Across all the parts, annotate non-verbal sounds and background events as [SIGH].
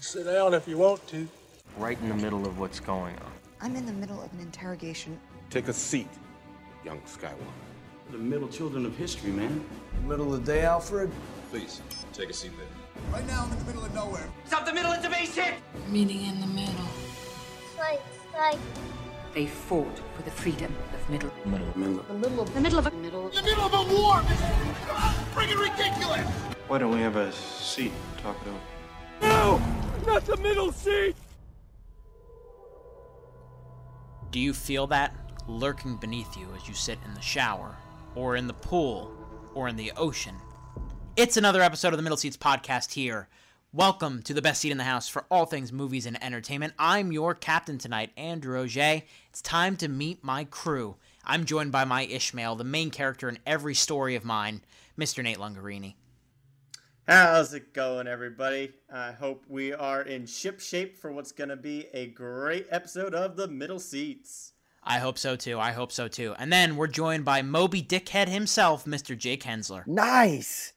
Sit down if you want to. Right in the middle of what's going on. I'm in the middle of an interrogation. Take a seat, young Skywalker. The middle children of history, man. Middle of the day, Alfred? Please, take a seat there. Right now, I'm in the middle of nowhere. Stop the middle, it's a base hit! Meeting in the middle. Fight, fight. They fought for the freedom of Middle. Middle. Middle. The middle of The middle of a middle. The middle of a war! This is freaking ridiculous! Why don't we have a seat? Talk it over. No! Not the middle seat! Do you feel that lurking beneath you as you sit in the shower, or in the pool, or in the ocean? It's another episode of the Middle Seats podcast here. Welcome to the best seat in the house for all things movies and entertainment. I'm your captain tonight, Andrew Auger. It's time to meet my crew. I'm joined by my Ishmael, the main character in every story of mine, Mr. Nate Lungarini. How's it going, everybody? I hope we are in ship shape for what's going to be a great episode of the Middle Seats. I hope so too. I hope so too. And then we're joined by Moby Dickhead himself, Mr. Jake Hensler. Nice.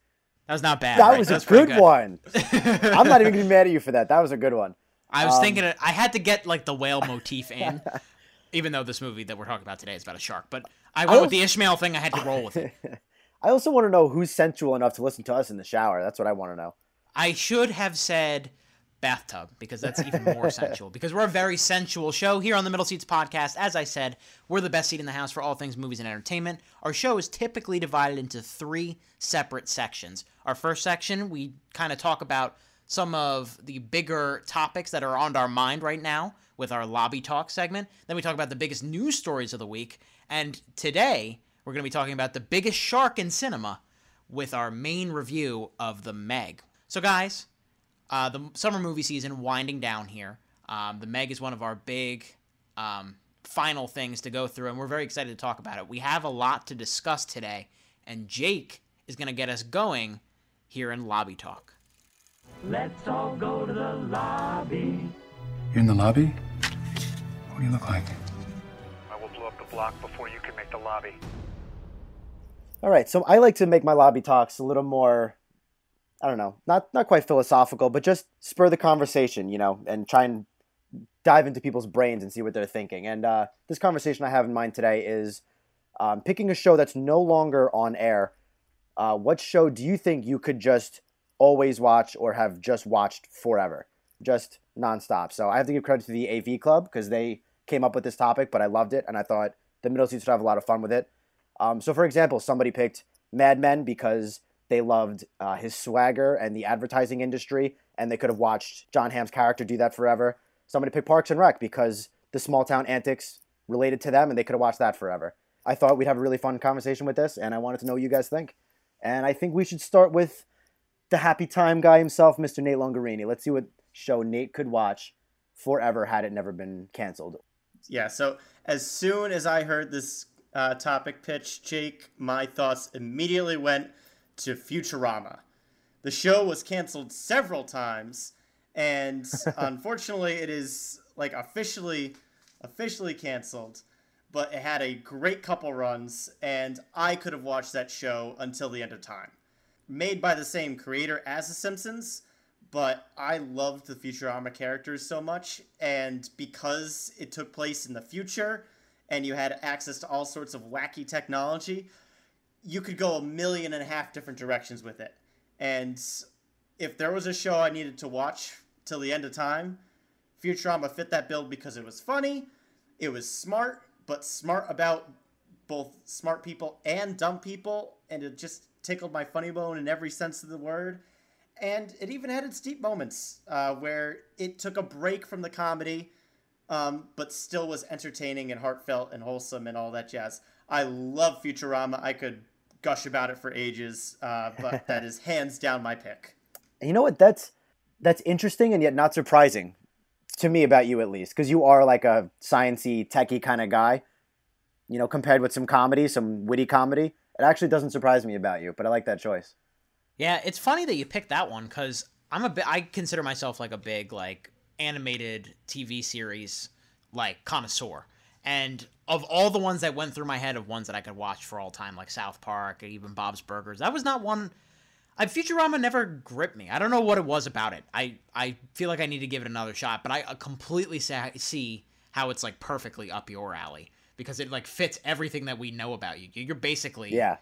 That was not bad. That right? was That a pretty good, one. I'm not even gonna be mad at you for that. That was a good one. I was Um, thinking it, I had to get like the whale motif in, [LAUGHS] even though this movie that we're talking about today is about a shark. But I went I with the Ishmael thing. I had to roll with it. [LAUGHS] I also want to know who's sensual enough to listen to us in the shower. That's what I want to know. I should have said bathtub because that's even more [LAUGHS] sensual. Because we're a very sensual show here on the Middle Seats podcast. As I said, we're the best seat in the house for all things movies and entertainment. Our show is typically divided into three separate sections. Our first section, we kind of talk about some of the bigger topics that are on our mind right now with our lobby talk segment. Then we talk about the biggest news stories of the week. And today, we're going to be talking about the biggest shark in cinema with our main review of The Meg. So, guys, uh, the summer movie season winding down here. Um, the Meg is one of our big um, final things to go through, and we're very excited to talk about it. We have a lot to discuss today, and Jake is going to get us going here in Lobby Talk. Let's all go to the lobby. You're in the lobby? What do you look like? I will blow up the block before you can make the lobby. All right, so I like to make my lobby talks a little more, I don't know, not not quite philosophical, but just spur the conversation, you know, and try and dive into people's brains and see what they're thinking. And uh, this conversation I have in mind today is um, picking a show that's no longer on air. Uh, what show do you think you could just always watch or have just watched forever, just nonstop? So I have to give credit to the AV Club because they came up with this topic, but I loved it and I thought the middle seats would have a lot of fun with it. Um, so, for example, somebody picked Mad Men because they loved uh, his swagger and the advertising industry, and they could have watched Jon Hamm's character do that forever. Somebody picked Parks and Rec because the small town antics related to them, and they could have watched that forever. I thought we'd have a really fun conversation with this, and I wanted to know what you guys think. And I think we should start with the happy time guy himself, Mr. Nate Lungarini. Let's see what show Nate could watch forever had it never been canceled. Yeah, so as soon as I heard this uh, topic pitch, Jake, my thoughts immediately went to Futurama. The show was canceled several times, and [LAUGHS] unfortunately, it is like officially officially canceled. But it had a great couple runs, and I could have watched that show until the end of time. Made by the same creator as The Simpsons, but I loved the Futurama characters so much, and because it took place in the future and you had access to all sorts of wacky technology, you could go a million and a half different directions with it. And if there was a show I needed to watch till the end of time, Futurama fit that bill because it was funny, it was smart, but smart about both smart people and dumb people, and it just tickled my funny bone in every sense of the word. And it even had its deep moments uh, where it took a break from the comedy, um, but still was entertaining and heartfelt and wholesome and all that jazz. I love Futurama. I could gush about it for ages, uh, but [LAUGHS] that is hands down my pick. You know what? That's that's interesting and yet not surprising to me about you at least, because you are like a sciency, techie kind of guy. You know, compared with some comedy, some witty comedy, it actually doesn't surprise me about you. But I like that choice. Yeah, it's funny that you picked that one because I'm a bit. I consider myself like a big like animated TV series like connoisseur, and of all the ones that went through my head of ones that I could watch for all time, like South Park, even Bob's Burgers, that was not one I, Futurama never gripped me. I don't know what it was about it. I, I feel like I need to give it another shot, but I uh, completely see how it's like perfectly up your alley because it like fits everything that we know about you. You're basically Yeah.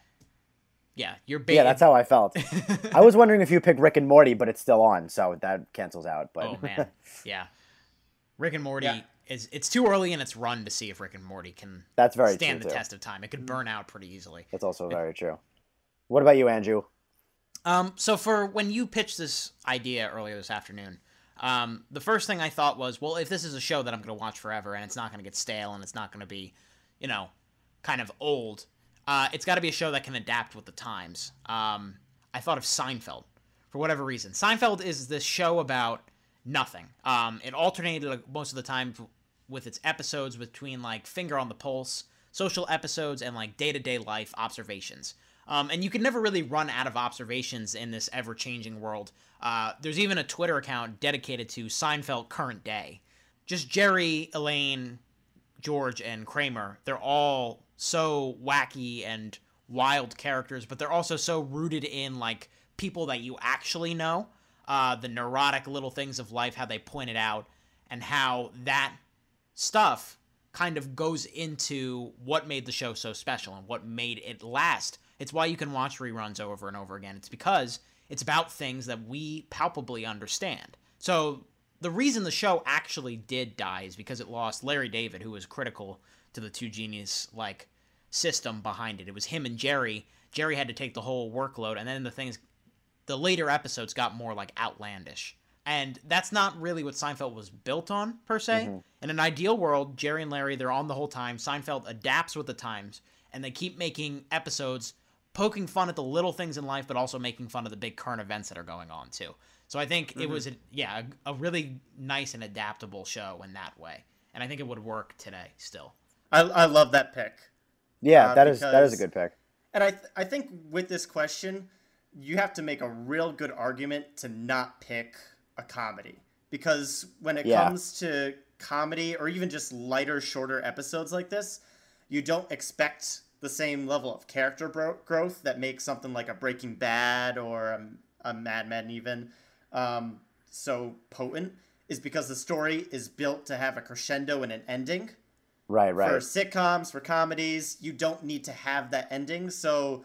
Yeah. You're ba- Yeah, that's how I felt. I was [LAUGHS] wondering if you picked Rick and Morty, but it's still on, so that cancels out. But oh man, yeah. Rick and Morty Yeah. is it's too early in its run to see if Rick and Morty can That's very stand the too. test of time. It could burn out pretty easily. that's also very true. What about you, Andrew? Um, so for when you pitched this idea earlier this afternoon, um, the first thing I thought was, well, if this is a show that I'm going to watch forever and it's not going to get stale and it's not going to be, you know, kind of old, uh, it's got to be a show that can adapt with the times. Um, I thought of Seinfeld for whatever reason. Seinfeld is this show about nothing. Um, it alternated like, most of the time with its episodes between like finger on the pulse, social episodes, and like day to day life observations. Um, and you can never really run out of observations in this ever changing world. Uh, there's even a Twitter account dedicated to Seinfeld current day. Just Jerry, Elaine, George, and Kramer, they're all so wacky and wild characters, but they're also so rooted in like people that you actually know. Uh, the neurotic little things of life, how they point it out, and how that stuff kind of goes into what made the show so special and what made it last. It's why you can watch reruns over and over again. It's because it's about things that we palpably understand. So the reason the show actually did die is because it lost Larry David, who was critical to the two genius like system behind it. It was him and Jerry. Jerry had to take the whole workload, and then the things, the later episodes got more like outlandish. And that's not really what Seinfeld was built on, per se. Mm-hmm. In an ideal world, Jerry and Larry, they're on the whole time. Seinfeld adapts with the times, and they keep making episodes poking fun at the little things in life, but also making fun of the big current events that are going on, too. So I think it was, a, yeah, a, a really nice and adaptable show in that way. And I think it would work today still. I, I love that pick. Yeah, Uh, that is that is a good pick. And I, th- I think with this question, you have to make a real good argument to not pick a comedy. Because when it Yeah. comes to comedy or even just lighter, shorter episodes like this, you don't expect the same level of character bro- growth that makes something like a Breaking Bad or a, a Mad Men even um, so potent, is because the story is built to have a crescendo and an ending Right, right. for sitcoms, for comedies, you don't need to have that ending. So,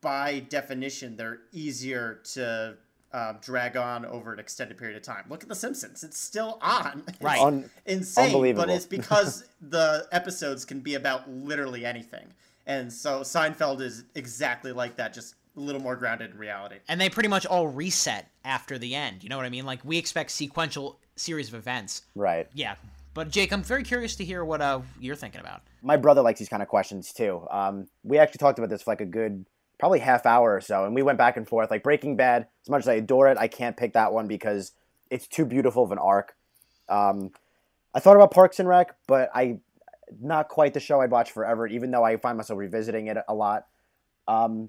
by definition, they're easier to um, drag on over an extended period of time. Look at The Simpsons; it's still on. It's Right. Un- insane, but it's [LAUGHS] because the episodes can be about literally anything. And so Seinfeld is exactly like that, just a little more grounded in reality. and they pretty much all reset after the end. You know what I mean? Like we expect sequential series of events. Right. Yeah. But Jake, I'm very curious to hear what uh, you're thinking about. My brother likes these kind of questions too. Um, we actually talked about this for like a good probably half hour or so, and we went back and forth. Like Breaking Bad, as much as I adore it, I can't pick that one because it's too beautiful of an arc. Um, I thought about Parks and Rec, but I not quite the show I'd watch forever, even though I find myself revisiting it a lot. Um,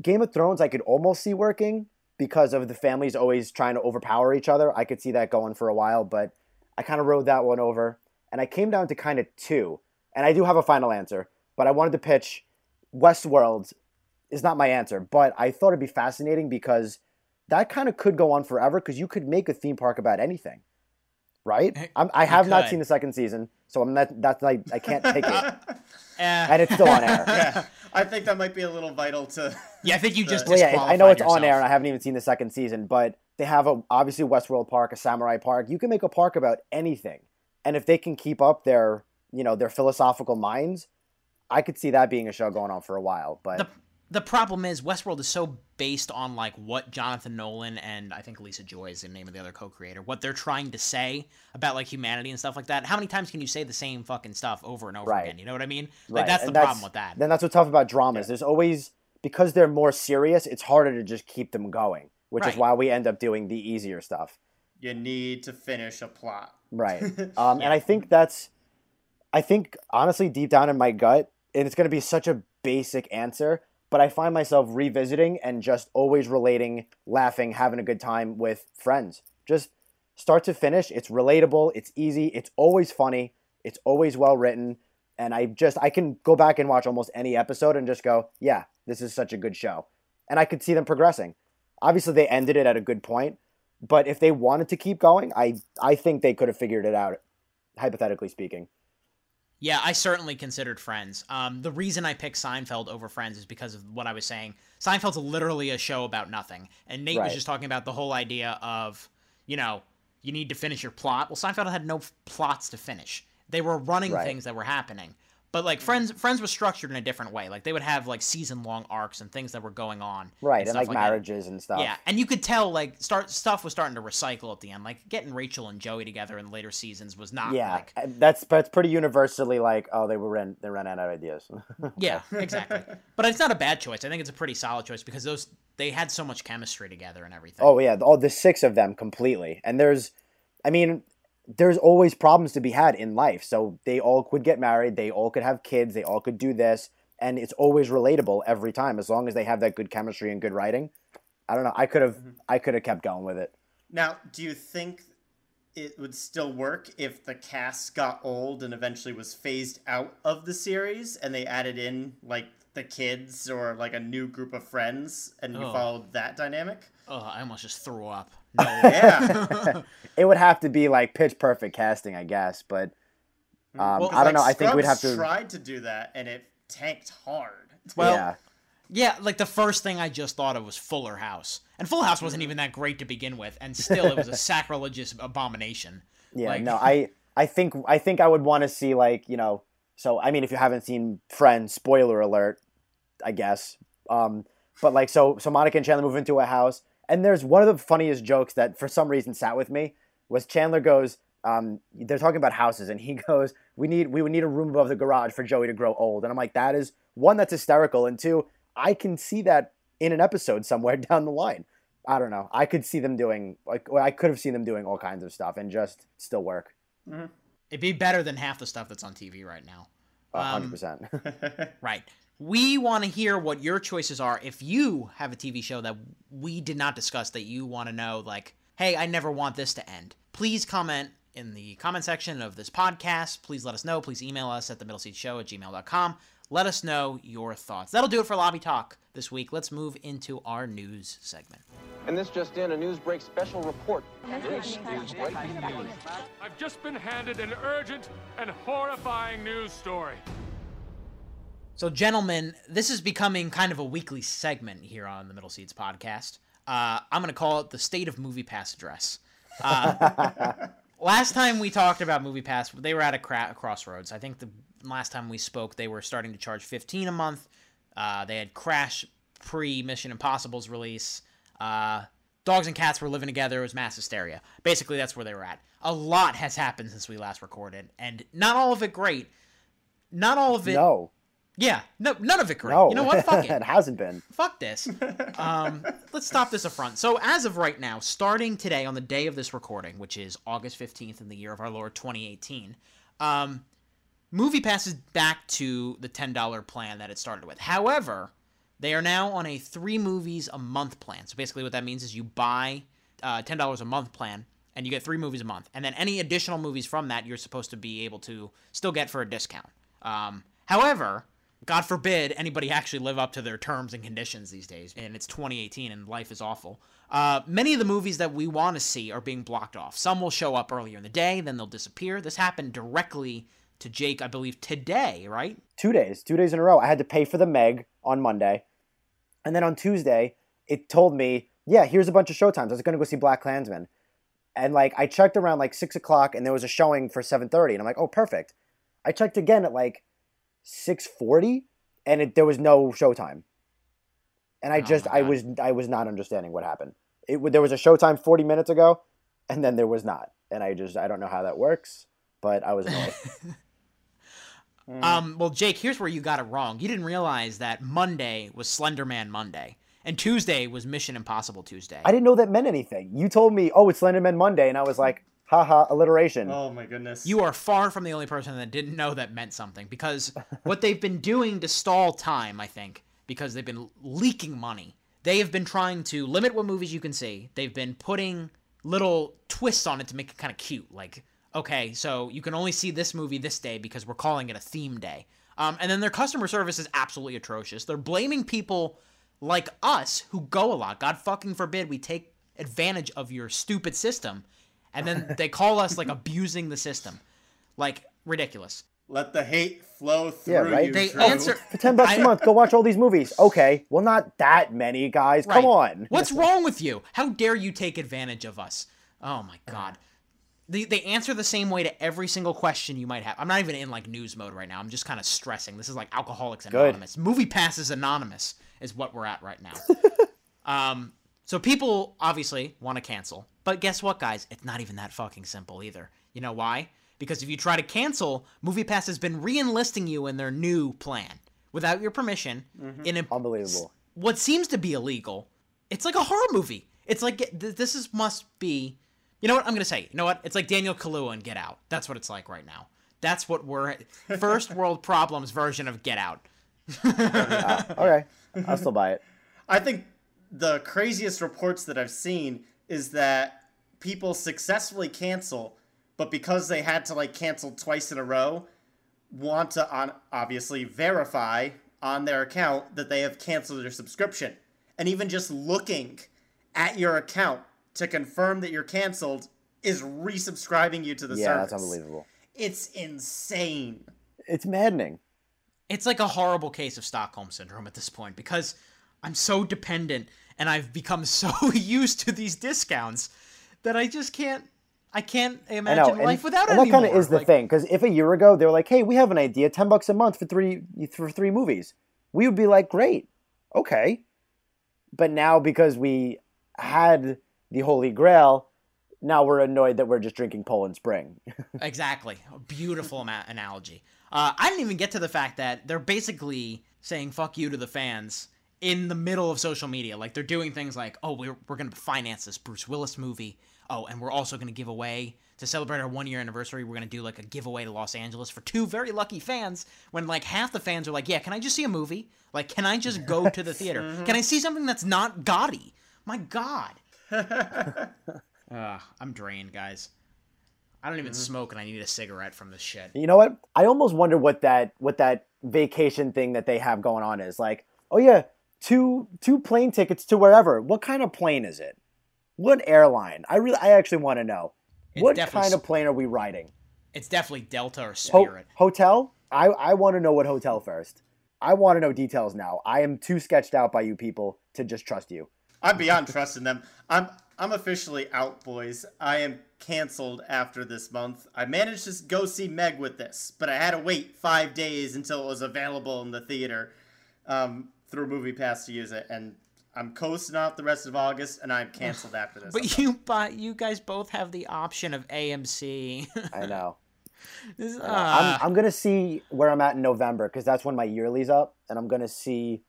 Game of Thrones, I could almost see working because of the families always trying to overpower each other. I could see that going for a while, but I kind of rode that one over. And I came down to kind of two. And I do have a final answer, but I wanted to pitch Westworld is not my answer, but I thought it'd be fascinating because that kind of could go on forever because you could make a theme park about anything, right? I'm, I have not seen the second season, so I'm not. That's like I can't take it, Uh, [LAUGHS] and it's still on air. [LAUGHS] yeah, I think that might be a little vital to. yeah, I think you [LAUGHS] just Well, yeah, I know disqualified it's on air, and I haven't even seen the second season, but they have a obviously Westworld Park, a Samurai Park. You can make a park about anything, and if they can keep up their, you know, their philosophical minds, I could see that being a show going on for a while. But the the problem is Westworld is so based on like what Jonathan Nolan and I think Lisa Joy is the name of the other co-creator, what they're trying to say about like humanity and stuff like that. How many times can you say the same fucking stuff over and over Right. again? You know what I mean? Right, Like that's the and problem with that. Then that's what's tough about dramas. There's always because they're more serious. It's harder to just keep them going, which is why we end up doing the easier stuff. You need to finish a plot. Right. [LAUGHS] Um, And I think that's, I think honestly, deep down in my gut, and it's going to be such a basic answer, but I find myself revisiting and just always relating, laughing, having a good time with friends. Just start to finish. It's relatable. It's easy. It's always funny. It's always well written. And I just, I can go back and watch almost any episode and just go, yeah, this is such a good show. and I could see them progressing. Obviously, they ended it at a good point, but if they wanted to keep going, I I think they could have figured it out, hypothetically speaking. Yeah, I certainly considered Friends. Um, the reason I picked Seinfeld over Friends is because of what I was saying. Seinfeld's literally a show about nothing, and Nate Right. was just talking about the whole idea of, you know, you need to finish your plot. Well, Seinfeld had no f- plots to finish. They were running Right. things that were happening. But like mm. Friends, Friends was structured in a different way. Like they would have like season long arcs and things that were going on. Right, and, stuff like, that. marriages and stuff. Yeah, and you could tell like start stuff was starting to recycle at the end. Like getting Rachel and Joey together in later seasons was not yeah, like that's that's pretty universally like, oh, they were ran they ran out of ideas. [LAUGHS] Yeah, exactly. [LAUGHS] but it's not a bad choice. I think it's a pretty solid choice because those they had so much chemistry together and everything. Oh yeah, all the six of them completely. And there's, I mean, there's always problems to be had in life. So they all could get married, they all could have kids, they all could do this, and it's always relatable every time as long as they have that good chemistry and good writing. I don't know. I could have mm-hmm. I could have kept going with it. Now, do you think it would still work if the cast got old and eventually was phased out of the series and they added in like the kids or like a new group of friends and you Oh. followed that dynamic? Oh, I almost just threw up. [LAUGHS] No. Yeah. [LAUGHS] it would have to be like pitch perfect casting, I guess, but um, Well, I don't like, know. I think we'd have to tried to do that and it tanked hard. [LAUGHS] Well, yeah. yeah, like the first thing I just thought of was Fuller House, and Full House wasn't even that great to begin with, and still it was a sacrilegious abomination. Yeah, Like- no, I I think I think I would want to see like you know. So I mean, if you haven't seen Friends, spoiler alert, I guess. Um, but like so so Monica and Chandler move into a house, and there's one of the funniest jokes that for some reason sat with me was Chandler goes. Um, they're talking about houses, and he [LAUGHS] goes, "We need we would need a room above the garage for Joey to grow old." And I'm like, that is one that's hysterical, and two, I can see that in an episode somewhere [LAUGHS] down the line. I don't know. I could see them doing like I could have seen them doing all kinds of stuff and just still work. It'd be better than half the stuff that's on TV right now. A Um, hundred percent. [LAUGHS] Right. We want to hear what your choices are. If you have a TV show that we did not discuss that you want to know, like, hey, I never want this to end, please comment in the comment section of this podcast. Please let us know. Please email us at the middle seat show at gmail.com. Let us know your thoughts. That'll do it for Lobby Talk this week. Let's move into our news segment. And this just in, a Newsbreak special report. I've just been handed an urgent and horrifying news story. So, gentlemen, this is becoming kind of a weekly segment here on the Middle Seats podcast. Uh, I'm going to call it the State of MoviePass Address. Uh, [LAUGHS] last time we talked about MoviePass, they were at a cra- crossroads. I think the last time we spoke, they were starting to charge 15 a month. Uh, they had Crash pre Mission Impossible's release. Uh, dogs and cats were living together. It was mass hysteria. Basically, that's where they were at. A lot has happened since we last recorded, and not all of it great. Not all of it. no, Yeah, no, none of it great. no, You know what? Fuck it [LAUGHS] it. hasn't been. Fuck this. Um, let's stop this affront. So, as of right now, starting today on the day of this recording, which is August 15th in the year of our Lord 2018, um, MoviePass is back to the $10 plan that it started with. However, they are now on a three movies a month plan. So, basically, what that means is you buy uh, $10 a month plan and you get three movies a month. And then any additional movies from that, you're supposed to be able to still get for a discount. Um, however, God forbid anybody actually live up to their terms and conditions these days. And it's 2018 and life is awful. Uh, many of the movies that we want to see are being blocked off. Some will show up earlier in the day, then they'll disappear. This happened directly to Jake, I believe, today, right? Two days, two days in a row. I had to pay for the Meg on Monday, and then on Tuesday, it told me, "Yeah, here's a bunch of showtimes. I was going to go see BlacKkKlansman." And like I checked around like six o'clock, and there was a showing for seven thirty, and I'm like, "Oh, perfect." I checked again at like six forty, and it, there was no showtime. And I Oh just, I was, I was not understanding what happened. It there was a showtime forty minutes ago, and then there was not, and I just, I don't know how that works, but I was annoyed. [LAUGHS] Um, well, Jake, here's where you got it wrong. You didn't realize that Monday was Slenderman Monday, and Tuesday was Mission Impossible Tuesday. I didn't know that meant anything. You told me, "Oh, it's Slenderman Monday," and I was like, "Haha, alliteration." Oh my goodness. You are far from the only person that didn't know that meant something because [LAUGHS] what they've been doing to stall time, I think, because they've been leaking money. They have been trying to limit what movies you can see. They've been putting little twists on it to make it kind of cute. Like, okay, so you can only see this movie this day because we're calling it a theme day. Um, and then their customer service is absolutely atrocious. They're blaming people like us who go a lot. God fucking forbid we take advantage of your stupid system, and then [LAUGHS] they call us like abusing the system, like ridiculous. Let the hate flow through Yeah, right? you. They Drew. answer [LAUGHS] For ten bucks I- a month, go watch all these movies. Okay, well, not that many guys. Come on. What's wrong with you? How dare you take advantage of us? Oh my god. They, they answer the same way to every single question you might have. I'm not even in like news mode right now. I'm just kind of stressing. This is like Alcoholics Good. Anonymous. MoviePass is anonymous is what we're at right now. [LAUGHS] um, so people obviously want to cancel, but guess what, guys? It's not even that fucking simple either. You know why? Because if you try to cancel, MoviePass has been re-enlisting you in their new plan without your permission mm-hmm. in a Unbelievable. what seems to be illegal. It's like a horror movie. It's like th- this is must be. You know what I'm gonna say? You know what? It's like Daniel Kaluuya in Get Out. That's what it's like right now. That's what we're [LAUGHS] first world problems version of Get Out. [LAUGHS] Okay, I'll still buy it. I think the craziest reports that I've seen is that people successfully cancel, but because they had to like cancel twice in a row, want to on obviously verify on their account that they have canceled their subscription. And even just looking at your account to confirm that you're canceled is resubscribing you to the Yeah, service. Yeah, that's unbelievable. It's insane. It's maddening. It's like a horrible case of Stockholm syndrome at this point because I'm so dependent and I've become [LAUGHS] so used to these discounts that I just can't. I can't I imagine know, and, life without it and that kind of is the Like, thing. Because if a year ago they were like, "Hey, we have an idea, ten bucks a month for three for three movies," we would be like, "Great, okay." But now because we had the Holy Grail, now we're annoyed that we're just drinking Poland Spring. [LAUGHS] Exactly. A beautiful ama- analogy. Uh, I didn't even get to the fact that they're basically saying "fuck you" to the fans in the middle of social media. Like they're doing things like, "Oh, we're we're going to finance this Bruce Willis movie. Oh, and we're also going to give away to celebrate our one year anniversary. We're going to do like a giveaway to Los Angeles for two very lucky fans." When like half the fans are like, "Yeah, can I just see a movie? Like, can I just go to the theater? Can I see something that's not gaudy? My God." [LAUGHS] uh, I'm drained, guys. I don't even smoke, and I need a cigarette from this shit. You know what? I almost wonder what that what that vacation thing that they have going on is like. Oh yeah, two two plane tickets to wherever. What kind of plane is it? What airline? I really, I actually want to know. It's what kind of plane are we riding? It's definitely Delta or Ho- Spirit. hotel? I I want to know what hotel first. I want to know details now. I am too sketched out by you people to just trust you. I'm beyond trusting them. I'm I'm officially out, boys. I am canceled after this month. I managed to go see Meg with this, but I had to wait five days until it was available in the theater um, through MoviePass to use it, and I'm coasting off the rest of August, and I'm canceled after this. [LAUGHS] But you, but you guys both have the option of AMC. I know. [LAUGHS] This- I know. ah. I'm I'm gonna see where I'm at in November because that's when my yearly's up, and I'm gonna see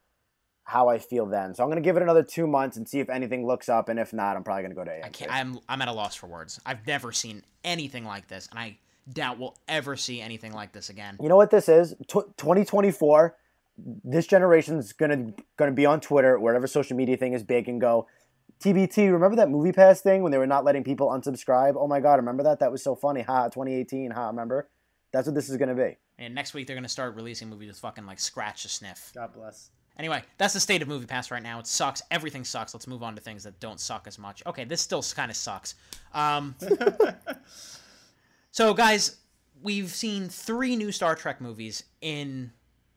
how I feel then. So I'm gonna give it another two months and see if anything looks up, and if not, I'm probably gonna go to AMC. I can't, I'm I'm at a loss for words. I've never seen anything like this, and I doubt we'll ever see anything like this again. You know what this is? Tw 2024. This generation's gonna gonna be on Twitter, wherever social media thing is big, and go. TBT, remember that movie pass thing when they were not letting people unsubscribe? Oh my god, remember that? That was so funny. Ha, 2018. Ha, remember? That's what this is gonna be. And next week they're gonna start releasing movies with fucking like scratch a sniff. God bless. Anyway, that's the state of MoviePass right now. It sucks. Everything sucks. Let's move on to things that don't suck as much. Okay, this still kind of sucks. Um, [LAUGHS] so, guys, we've seen three new Star Trek movies in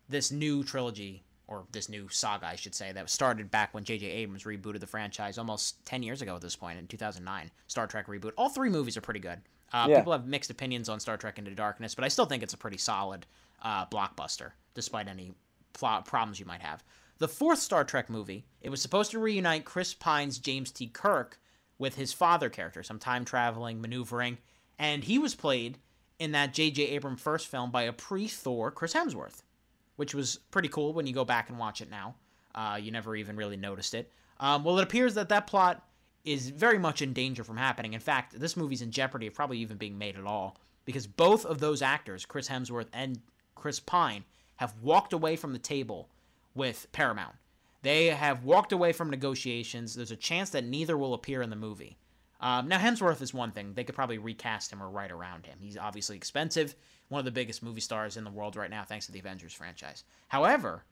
this new trilogy, or this new saga, I should say, that started back when J.J. Abrams rebooted the franchise almost 10 years ago at this point, in 2009. Star Trek reboot. All three movies are pretty good. Uh, Yeah. People have mixed opinions on Star Trek Into Darkness, but I still think it's a pretty solid uh, blockbuster, despite any plot problems you might have. The fourth Star Trek movie, it was supposed to reunite Chris Pine's James T. Kirk with his father character, some time traveling, maneuvering, and he was played in that J.J. Abrams first film by a pre-Thor Chris Hemsworth, which was pretty cool when you go back and watch it now. Uh, you never even really noticed it. Um, well, it appears that that plot is very much in danger from happening. In fact, this movie's in jeopardy of probably even being made at all because both of those actors, Chris Hemsworth and Chris Pine, have walked away from the table with Paramount. They have walked away from negotiations. There's a chance that neither will appear in the movie. Um, now, Hemsworth is one thing. They could probably recast him or write around him. He's obviously expensive, one of the biggest movie stars in the world right now, thanks to the Avengers franchise. However,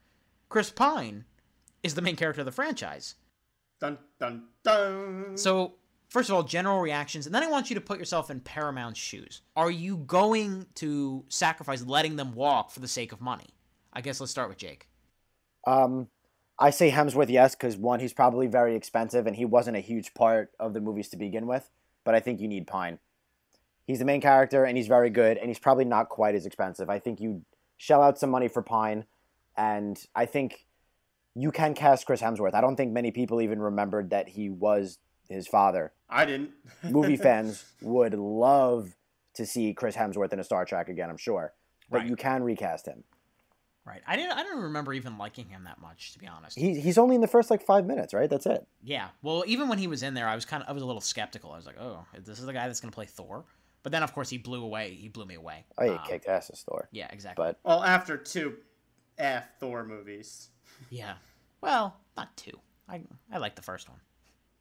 Chris Pine is the main character of the franchise. Dun dun dun. So, first of all, general reactions, and then I want you to put yourself in Paramount's shoes. Are you going to sacrifice letting them walk for the sake of money? I guess let's start with Jake. Um, I say Hemsworth yes because one, he's probably very expensive, and he wasn't a huge part of the movies to begin with. But I think you need Pine. He's the main character, and he's very good, and he's probably not quite as expensive. I think you shell out some money for Pine, and I think you can cast Chris Hemsworth. I don't think many people even remembered that he was his father. I didn't. [LAUGHS] Movie fans would love to see Chris Hemsworth in a Star Trek again, I'm sure. But Right. you can recast him. Right. I didn't. I don't remember even liking him that much, to be honest. He, he's only in the first like five minutes, right? That's it. Yeah. Well, even when he was in there, I was kind of I was a little skeptical. I was like, oh, this is the guy that's going to play Thor. But then, of course, he blew away. He blew me away. Oh, he Um, kicked ass as Thor. Yeah, exactly. But Well, after two F Thor movies. [LAUGHS] Yeah. Well, not two. I I like the first one.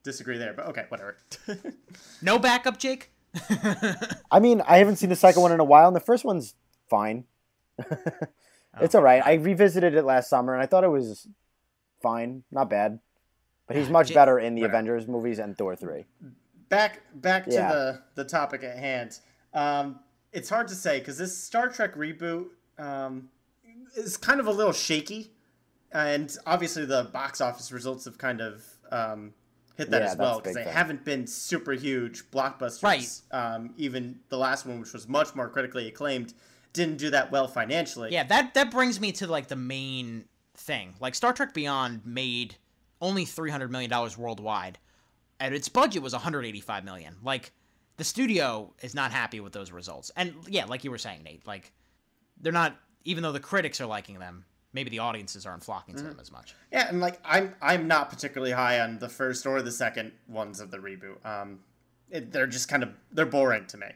Disagree there, but okay, whatever. [LAUGHS] No backup, Jake. [LAUGHS] I mean, I haven't seen the second one in a while, and the first one's fine. It's all right. I revisited it last summer, and I thought it was fine, not bad. But he's much J- better in the Avengers movies and Thor three. back back to Yeah. the the topic at hand. Um, it's hard to say because this Star Trek reboot um, is kind of a little shaky, and obviously the box office results have kind of um, hit that Yeah, as well because they thing. haven't been super huge blockbusters. Right. Um, even the last one, which was much more critically acclaimed, didn't do that well financially. Yeah, that that brings me to like the main thing. Like Star Trek Beyond made only three hundred million dollars worldwide, and its budget was one hundred eighty-five million. Like the studio is not happy with those results. And yeah, like you were saying, Nate, like they're not. Even though the critics are liking them, maybe the audiences aren't flocking to them as much. Yeah, and like I'm I'm not particularly high on the first or the second ones of the reboot. Um, it, they're just kind of they're boring to me.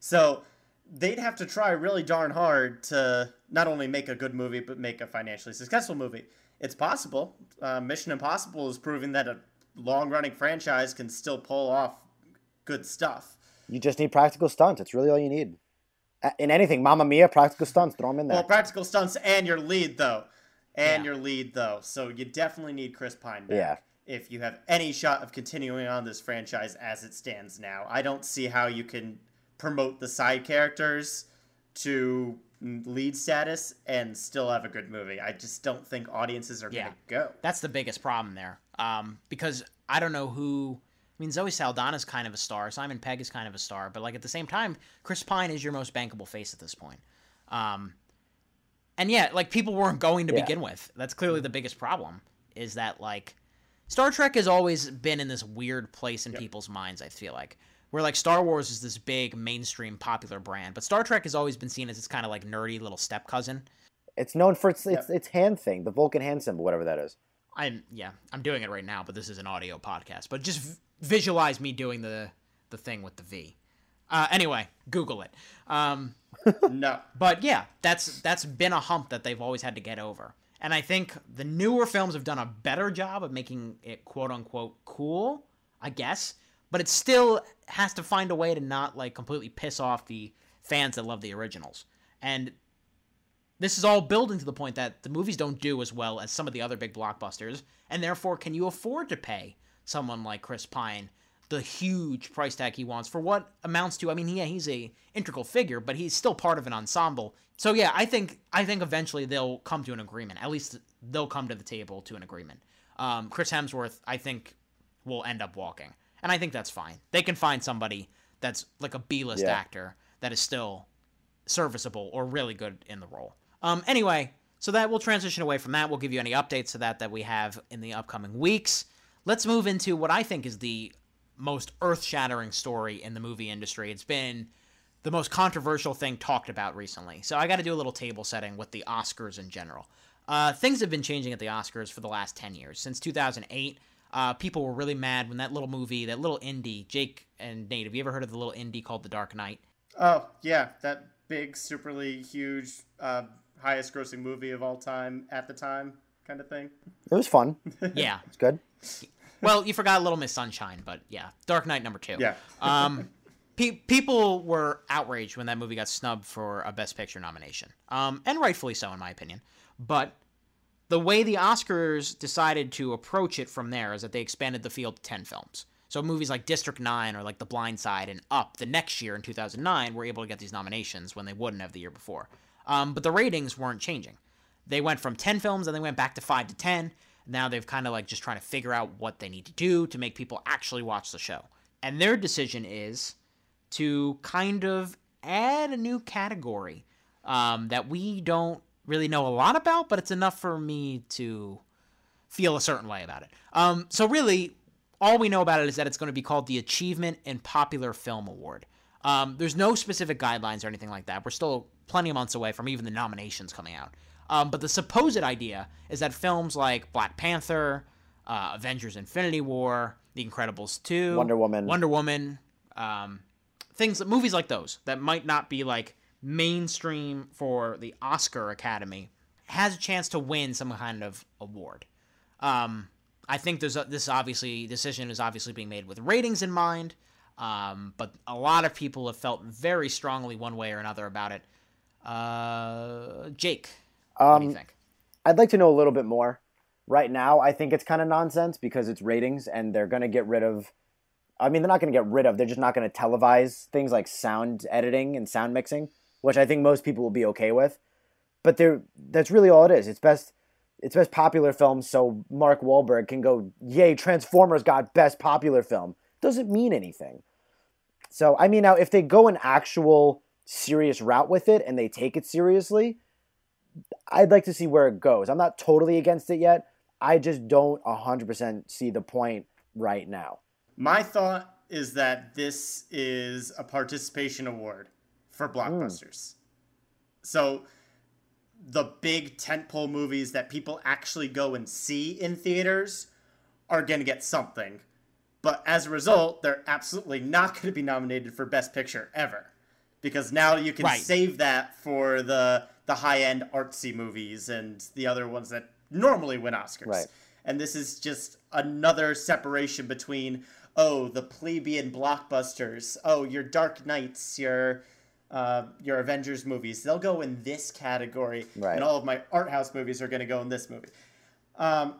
So they'd have to try really darn hard to not only make a good movie but make a financially successful movie. It's possible. Uh, Mission Impossible is proving that a long running franchise can still pull off good stuff. You just need practical stunts. It's really all you need. In anything, Mamma Mia, practical stunts. Throw them in there. Well, practical stunts and your lead though, and Yeah. your lead though. So you definitely need Chris Pine back Yeah. if you have any shot of continuing on this franchise as it stands now. I don't see how you can promote the side characters to lead status and still have a good movie. I just don't think audiences are Yeah. gonna go. That's the biggest problem there. Um, because I don't know who. I mean, Zoe Saldana's kind of a star. Simon Pegg is kind of a star. But like at the same time, Chris Pine is your most bankable face at this point. Um, and yeah, like people weren't going to Yeah. begin with. That's clearly the biggest problem. Is that like Star Trek has always been in this weird place in people's minds. I feel like where like Star Wars is this big mainstream popular brand, but Star Trek has always been seen as this kind of like nerdy little step cousin. It's known for its its, its hand thing, the Vulcan hand symbol, whatever that is. I'm yeah, I'm doing it right now, but this is an audio podcast. But just v- visualize me doing the the thing with the V. Uh, anyway, Google it. Um, [LAUGHS] no. but yeah, that's that's been a hump that they've always had to get over. And I think the newer films have done a better job of making it quote unquote cool, I guess. But it still has to find a way to not like completely piss off the fans that love the originals. And this is all building to the point that the movies don't do as well as some of the other big blockbusters, and therefore, can you afford to pay someone like Chris Pine the huge price tag he wants for what amounts to? I mean, yeah, he's a integral figure, but he's still part of an ensemble. So yeah, I think I think eventually they'll come to an agreement. At least they'll come to the table to an agreement. Um, Chris Hemsworth, I think, will end up walking, and I think that's fine. They can find somebody that's like a B-list Yeah. actor that is still serviceable or really good in the role. Um, anyway, so that we'll transition away from that. We'll give you any updates to that that we have in the upcoming weeks. Let's move into what I think is the most earth-shattering story in the movie industry. It's been the most controversial thing talked about recently. So I got to do a little table setting with the Oscars in general. Uh, things have been changing at the Oscars for the last 10 years. Since 2008, uh, people were really mad when that little movie, that little indie, Jake and Nate, have you ever heard of the little indie called The Dark Knight? Oh yeah, that big, superly huge, uh, highest grossing movie of all time at the time, kind of thing. It was fun. [LAUGHS] Yeah. It's good. Well, you forgot Little Miss Sunshine, but yeah, Dark Knight number two. Yeah. [LAUGHS] um, pe- people were outraged when that movie got snubbed for a Best Picture nomination, um, and rightfully so, in my opinion. But The way the Oscars decided to approach it from there is that they expanded the field to 10 films. So movies like District 9 or like The Blind Side and Up the next year in 2009 were able to get these nominations when they wouldn't have the year before. Um, but the ratings weren't changing. They went from 10 films and they went back to 5 to 10. Now they've kind of like just trying to figure out what they need to do to make people actually watch the show. And their decision is to kind of add a new category um, that we don't really know a lot about, but it's enough for me to feel a certain way about it. Um, so really, all we know about it is that it's going to be called the Achievement in Popular Film Award. Um, there's no specific guidelines or anything like that. We're still plenty of months away from even the nominations coming out. Um, but the supposed idea is that films like Black Panther, uh, Avengers: Infinity War, The Incredibles 2, Wonder Woman, Wonder Woman, um, things, movies like those that might not be like mainstream for the Oscar Academy, has a chance to win some kind of award. Um, I think there's a, this obviously decision is obviously being made with ratings in mind, um, but a lot of people have felt very strongly one way or another about it. Uh, Jake, um, what do you think? I'd like to know a little bit more. Right now, I think it's kind of nonsense because it's ratings, and they're going to get rid of. I mean, they're not going to get rid of. They're just not going to televise things like sound editing and sound mixing, which I think most people will be okay with. But they're that's really all it is. It's best it's best popular film, so Mark Wahlberg can go, yay, Transformers got best popular film. Doesn't mean anything. So, I mean, now if they go an actual serious route with it and they take it seriously, I'd like to see where it goes. I'm not totally against it yet. I just don't 100% see the point right now. My thought is that this is a participation award for blockbusters. Mm. So the big tentpole movies that people actually go and see in theaters are going to get something. But as a result, they're absolutely not going to be nominated for Best Picture ever. Because now you can right. save that for the the high end artsy movies and the other ones that normally win Oscars. Right. And this is just another separation between oh the plebeian blockbusters, oh your Dark Knights, your uh, your Avengers movies. They'll go in this category, right. and all of my art house movies are going to go in this movie. Um,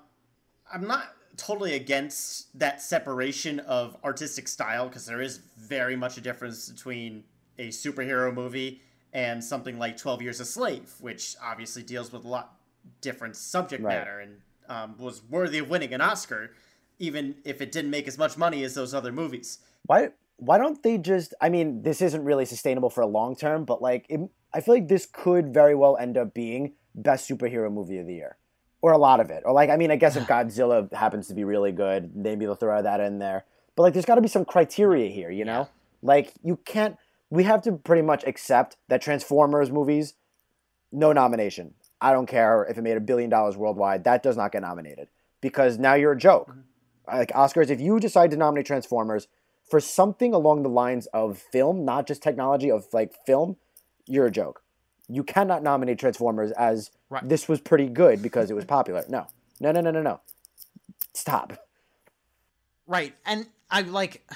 I'm not totally against that separation of artistic style because there is very much a difference between a superhero movie and something like 12 Years a Slave, which obviously deals with a lot different subject right. matter and um, was worthy of winning an Oscar, even if it didn't make as much money as those other movies. Why? Why don't they just i mean this isn't really sustainable for a long term but like it, i feel like this could very well end up being best superhero movie of the year or a lot of it or like i mean i guess if [SIGHS] godzilla happens to be really good maybe they'll throw that in there but like there's got to be some criteria here you know? Like you can't we have to pretty much accept that transformers movies no nomination. I don't care if it made a billion dollars worldwide that does not get nominated because now you're a joke. Mm-hmm. like oscars if you decide to nominate transformers for something along the lines of film, not just technology of like film, you're a joke. You cannot nominate Transformers as right. this was pretty good because it was popular. No, no, no, no, no, no. Stop. Right, and I like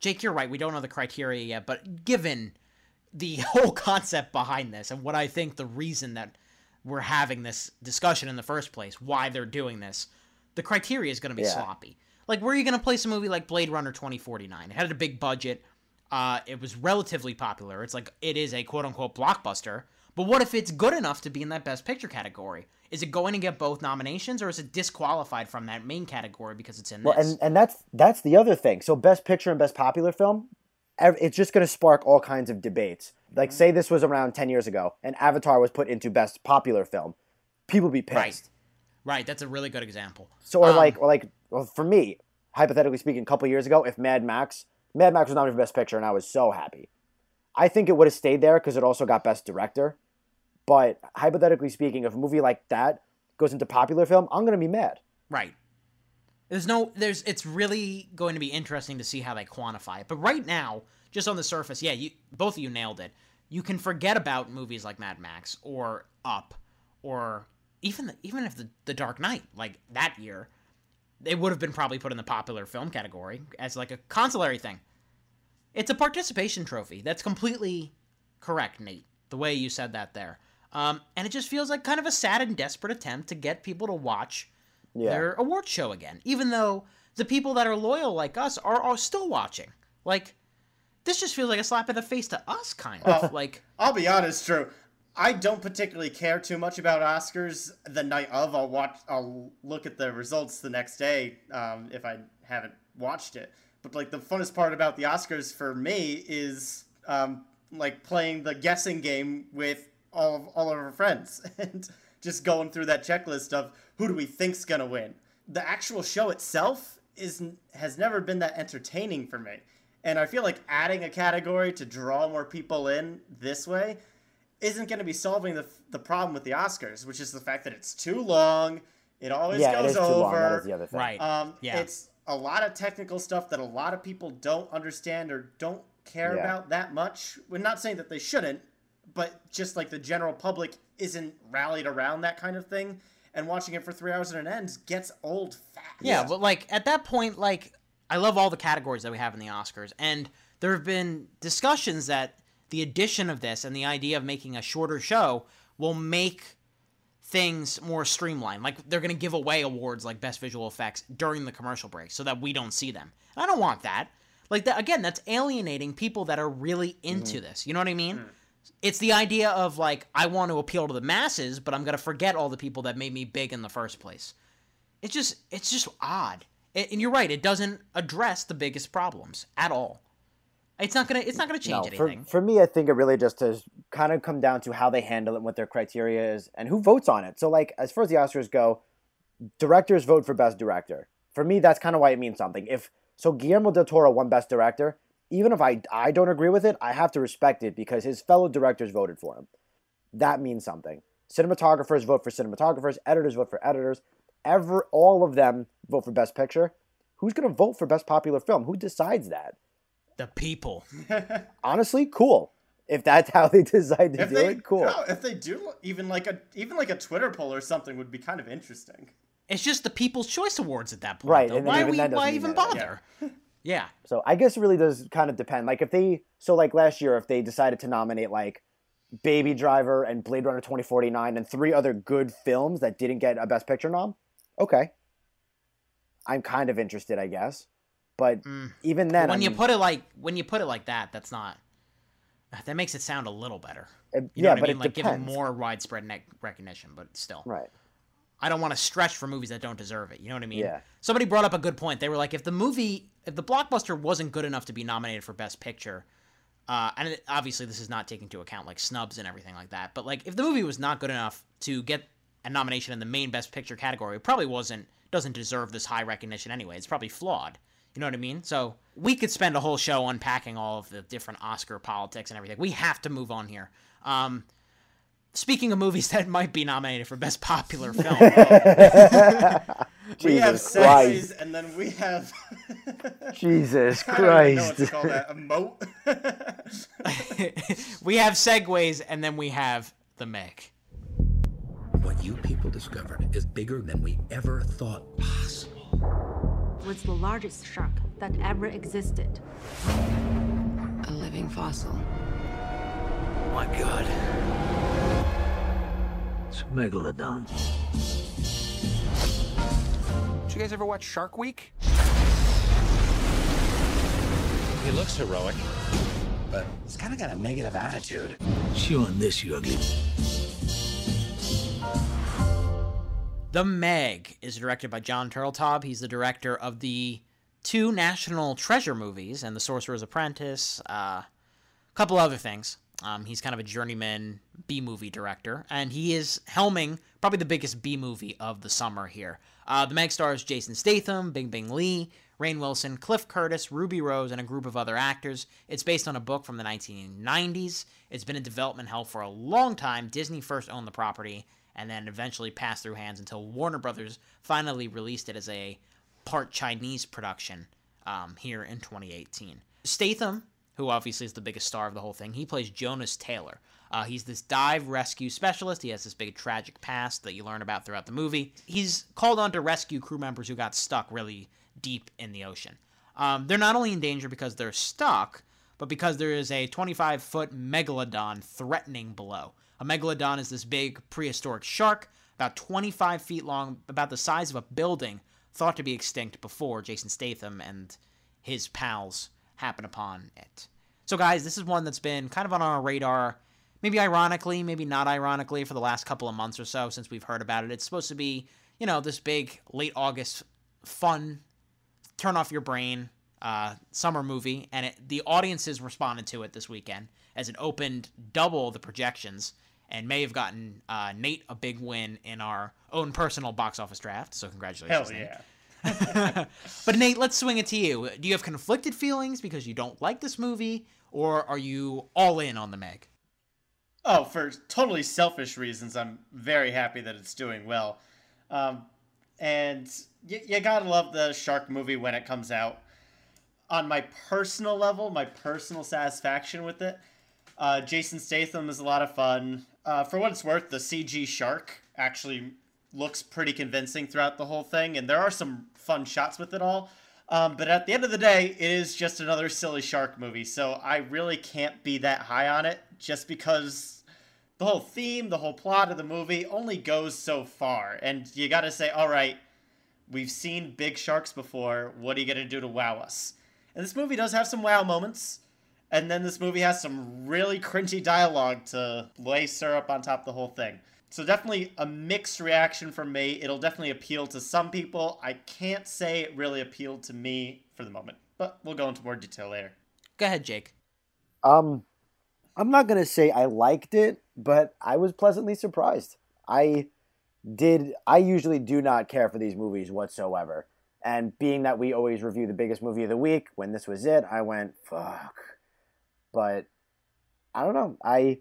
Jake. You're right. We don't know the criteria yet, but given the [LAUGHS] whole concept behind this and what I think the reason that we're having this discussion in the first place, why they're doing this, the criteria is going to be yeah. sloppy. Like, where are you going to place a movie like Blade Runner 2049? It had a big budget. Uh, it was relatively popular. It's like it is a quote unquote blockbuster. But what if it's good enough to be in that Best Picture category? Is it going to get both nominations, or is it disqualified from that main category because it's in well, this? and and that's that's the other thing. So Best Picture and Best Popular Film, it's just going to spark all kinds of debates. Like, say this was around ten years ago, and Avatar was put into Best Popular Film, people be pissed. Right. Right, that's a really good example. So, or um, like, or like, well, for me, hypothetically speaking, a couple years ago, if Mad Max, Mad Max was nominated for Best Picture, and I was so happy. I think it would have stayed there because it also got Best Director. But hypothetically speaking, if a movie like that goes into popular film, I'm gonna be mad. Right. There's no, there's. It's really going to be interesting to see how they quantify it. But right now, just on the surface, yeah, you both of you nailed it. You can forget about movies like Mad Max or Up, or even the, even if the the Dark Knight, like that year, it would have been probably put in the popular film category as like a consolatory thing. It's a participation trophy. That's completely correct, Nate. The way you said that there. Um, and it just feels like kind of a sad and desperate attempt to get people to watch Yeah. their award show again, even though the people that are loyal like us are, are still watching. Like, this just feels like a slap in the face to us, kind of. like, I'll be honest, Drew. I don't particularly care too much about Oscars the night of. I'll watch. I'll look at the results the next day um, if I haven't watched it. But like the funnest part about the Oscars for me is um, like playing the guessing game with all of all of our friends [LAUGHS] and just going through that checklist of who do we think's gonna win. The actual show itself is has never been that entertaining for me. And I feel like adding a category to draw more people in this way isn't going to be solving the, the problem with the Oscars, which is the fact that it's too long. It always Yeah, it goes is too over. long. That is the other thing. right. Um, Yeah. It's a lot of technical stuff that a lot of people don't understand or don't care Yeah. about that much. We're not saying that they shouldn't, but just like the general public isn't rallied around that kind of thing. And watching it for three hours at an end gets old fast. Yeah, but like at that point, like I love all the categories that we have in the Oscars, and there have been discussions that the addition of this and the idea of making a shorter show will make things more streamlined. Like they're going to give away awards like best visual effects during the commercial break so that we don't see them. And I don't want that. Like that again, that's alienating people that are really into mm-hmm. this. You know what I mean? Mm. It's the idea of like I want to appeal to the masses, but I'm going to forget all the people that made me big in the first place. It's just it's just odd. And you're right, it doesn't address the biggest problems at all. It's not going to it's not to change No, for, anything. for me, I think it really just has kind of come down to how they handle it, and what their criteria is, and who votes on it. So, like, as far as the Oscars go, directors vote for best director. For me, that's kind of why it means something. If so, Guillermo del Toro won best director. Even if I I don't agree with it, I have to respect it because his fellow directors voted for him. That means something. Cinematographers vote for cinematographers. Editors vote for editors. Ever all of them vote for best picture. Who's going to vote for best popular film? Who decides that? The people. [LAUGHS] honestly, cool. If that's how they [LAUGHS] decide to if do they it, cool. no, if they do even like a even like a Twitter poll or something would be kind of interesting. It's just the People's Choice Awards at that point. Right, though. and Why even we, why even that. bother? Yeah. So I guess it really does kind of depend. Like if they so like last year, if they decided to nominate like Baby Driver and Blade Runner twenty forty nine and three other good films that didn't get a Best Picture nom, okay, I'm kind of interested, I guess. But even then, when I you mean, put it like when you put it like that, that's not. That makes it sound a little better. You know yeah, what I but mean? like giving depends. more widespread recognition, but still. right. I don't want to stretch for movies that don't deserve it. You know what I mean? Yeah. Somebody brought up a good point. They were like, if the movie, if the blockbuster wasn't good enough to be nominated for Best Picture, uh, and it, obviously this is not taking into account like snubs and everything like that, but like if the movie was not good enough to get a nomination in the main Best Picture category, it probably wasn't doesn't deserve this high recognition anyway. It's probably flawed. You know what I mean? So we could spend a whole show unpacking all of the different Oscar politics and everything. We have to move on here. Um, speaking of movies [LAUGHS] that might be nominated for Best Popular [LAUGHS] Film, [LAUGHS] we have Jesus segues Christ. and then we have Jesus I don't know what Christ. to call that. A moat. we have segues, and then we have the Meg. What you people discovered is bigger than we ever thought possible. Was the largest shark that ever existed. A living fossil. My God. It's a megalodon. Did you guys ever watch Shark Week? He looks heroic, but he's kind of got a negative attitude. Chew on this, you ugly. The Meg is directed by John Turteltaub. He's the director of the two National Treasure movies and The Sorcerer's Apprentice, uh, a couple other things. Um, he's kind of a journeyman B movie director, and he is helming probably the biggest B movie of the summer here. Uh, the Meg stars Jason Statham, Bing Bing Lee, Rainn Wilson, Cliff Curtis, Ruby Rose, and a group of other actors. It's based on a book from the 1990s. It's been in development hell for a long time. Disney first owned the property and then eventually passed through hands until Warner Brothers finally released it as a part Chinese production um, here in 2018. Statham, who obviously is the biggest star of the whole thing, he plays Jonas Taylor. Uh, he's this dive rescue specialist. He has this big tragic past that you learn about throughout the movie. He's called on to rescue crew members who got stuck really deep in the ocean. Um, they're not only in danger because they're stuck, but because there is a 25 foot megalodon threatening below. A megalodon is this big prehistoric shark, about 25 feet long, about the size of a building, thought to be extinct before Jason Statham and his pals happen upon it. So, guys, this is one that's been kind of on our radar, maybe ironically, maybe not ironically, for the last couple of months or so since we've heard about it. It's supposed to be, you know, this big late August fun, turn off your brain uh, summer movie, and it, the audiences responded to it this weekend as it opened double the projections and may have gotten uh, Nate a big win in our own personal box office draft. So congratulations, Hell Nate. yeah. [LAUGHS] but Nate, let's swing it to you. Do you have conflicted feelings because you don't like this movie, or are you all in on the Meg? Oh, for totally selfish reasons, I'm very happy that it's doing well. Um, and you, you gotta love the shark movie when it comes out. On my personal level, my personal satisfaction with it, uh, Jason Statham is a lot of fun. Uh, for what it's worth, the CG shark actually looks pretty convincing throughout the whole thing, and there are some fun shots with it all. Um, but at the end of the day, it is just another silly shark movie, so I really can't be that high on it just because the whole theme, the whole plot of the movie only goes so far. And you gotta say, all right, we've seen big sharks before, what are you gonna do to wow us? And this movie does have some wow moments. And then this movie has some really cringy dialogue to lay syrup on top of the whole thing. So definitely a mixed reaction from me. It'll definitely appeal to some people. I can't say it really appealed to me for the moment, but we'll go into more detail later. Go ahead, Jake. Um, I'm not gonna say I liked it, but I was pleasantly surprised. I did. I usually do not care for these movies whatsoever. And being that we always review the biggest movie of the week, when this was it, I went fuck. But I don't know. I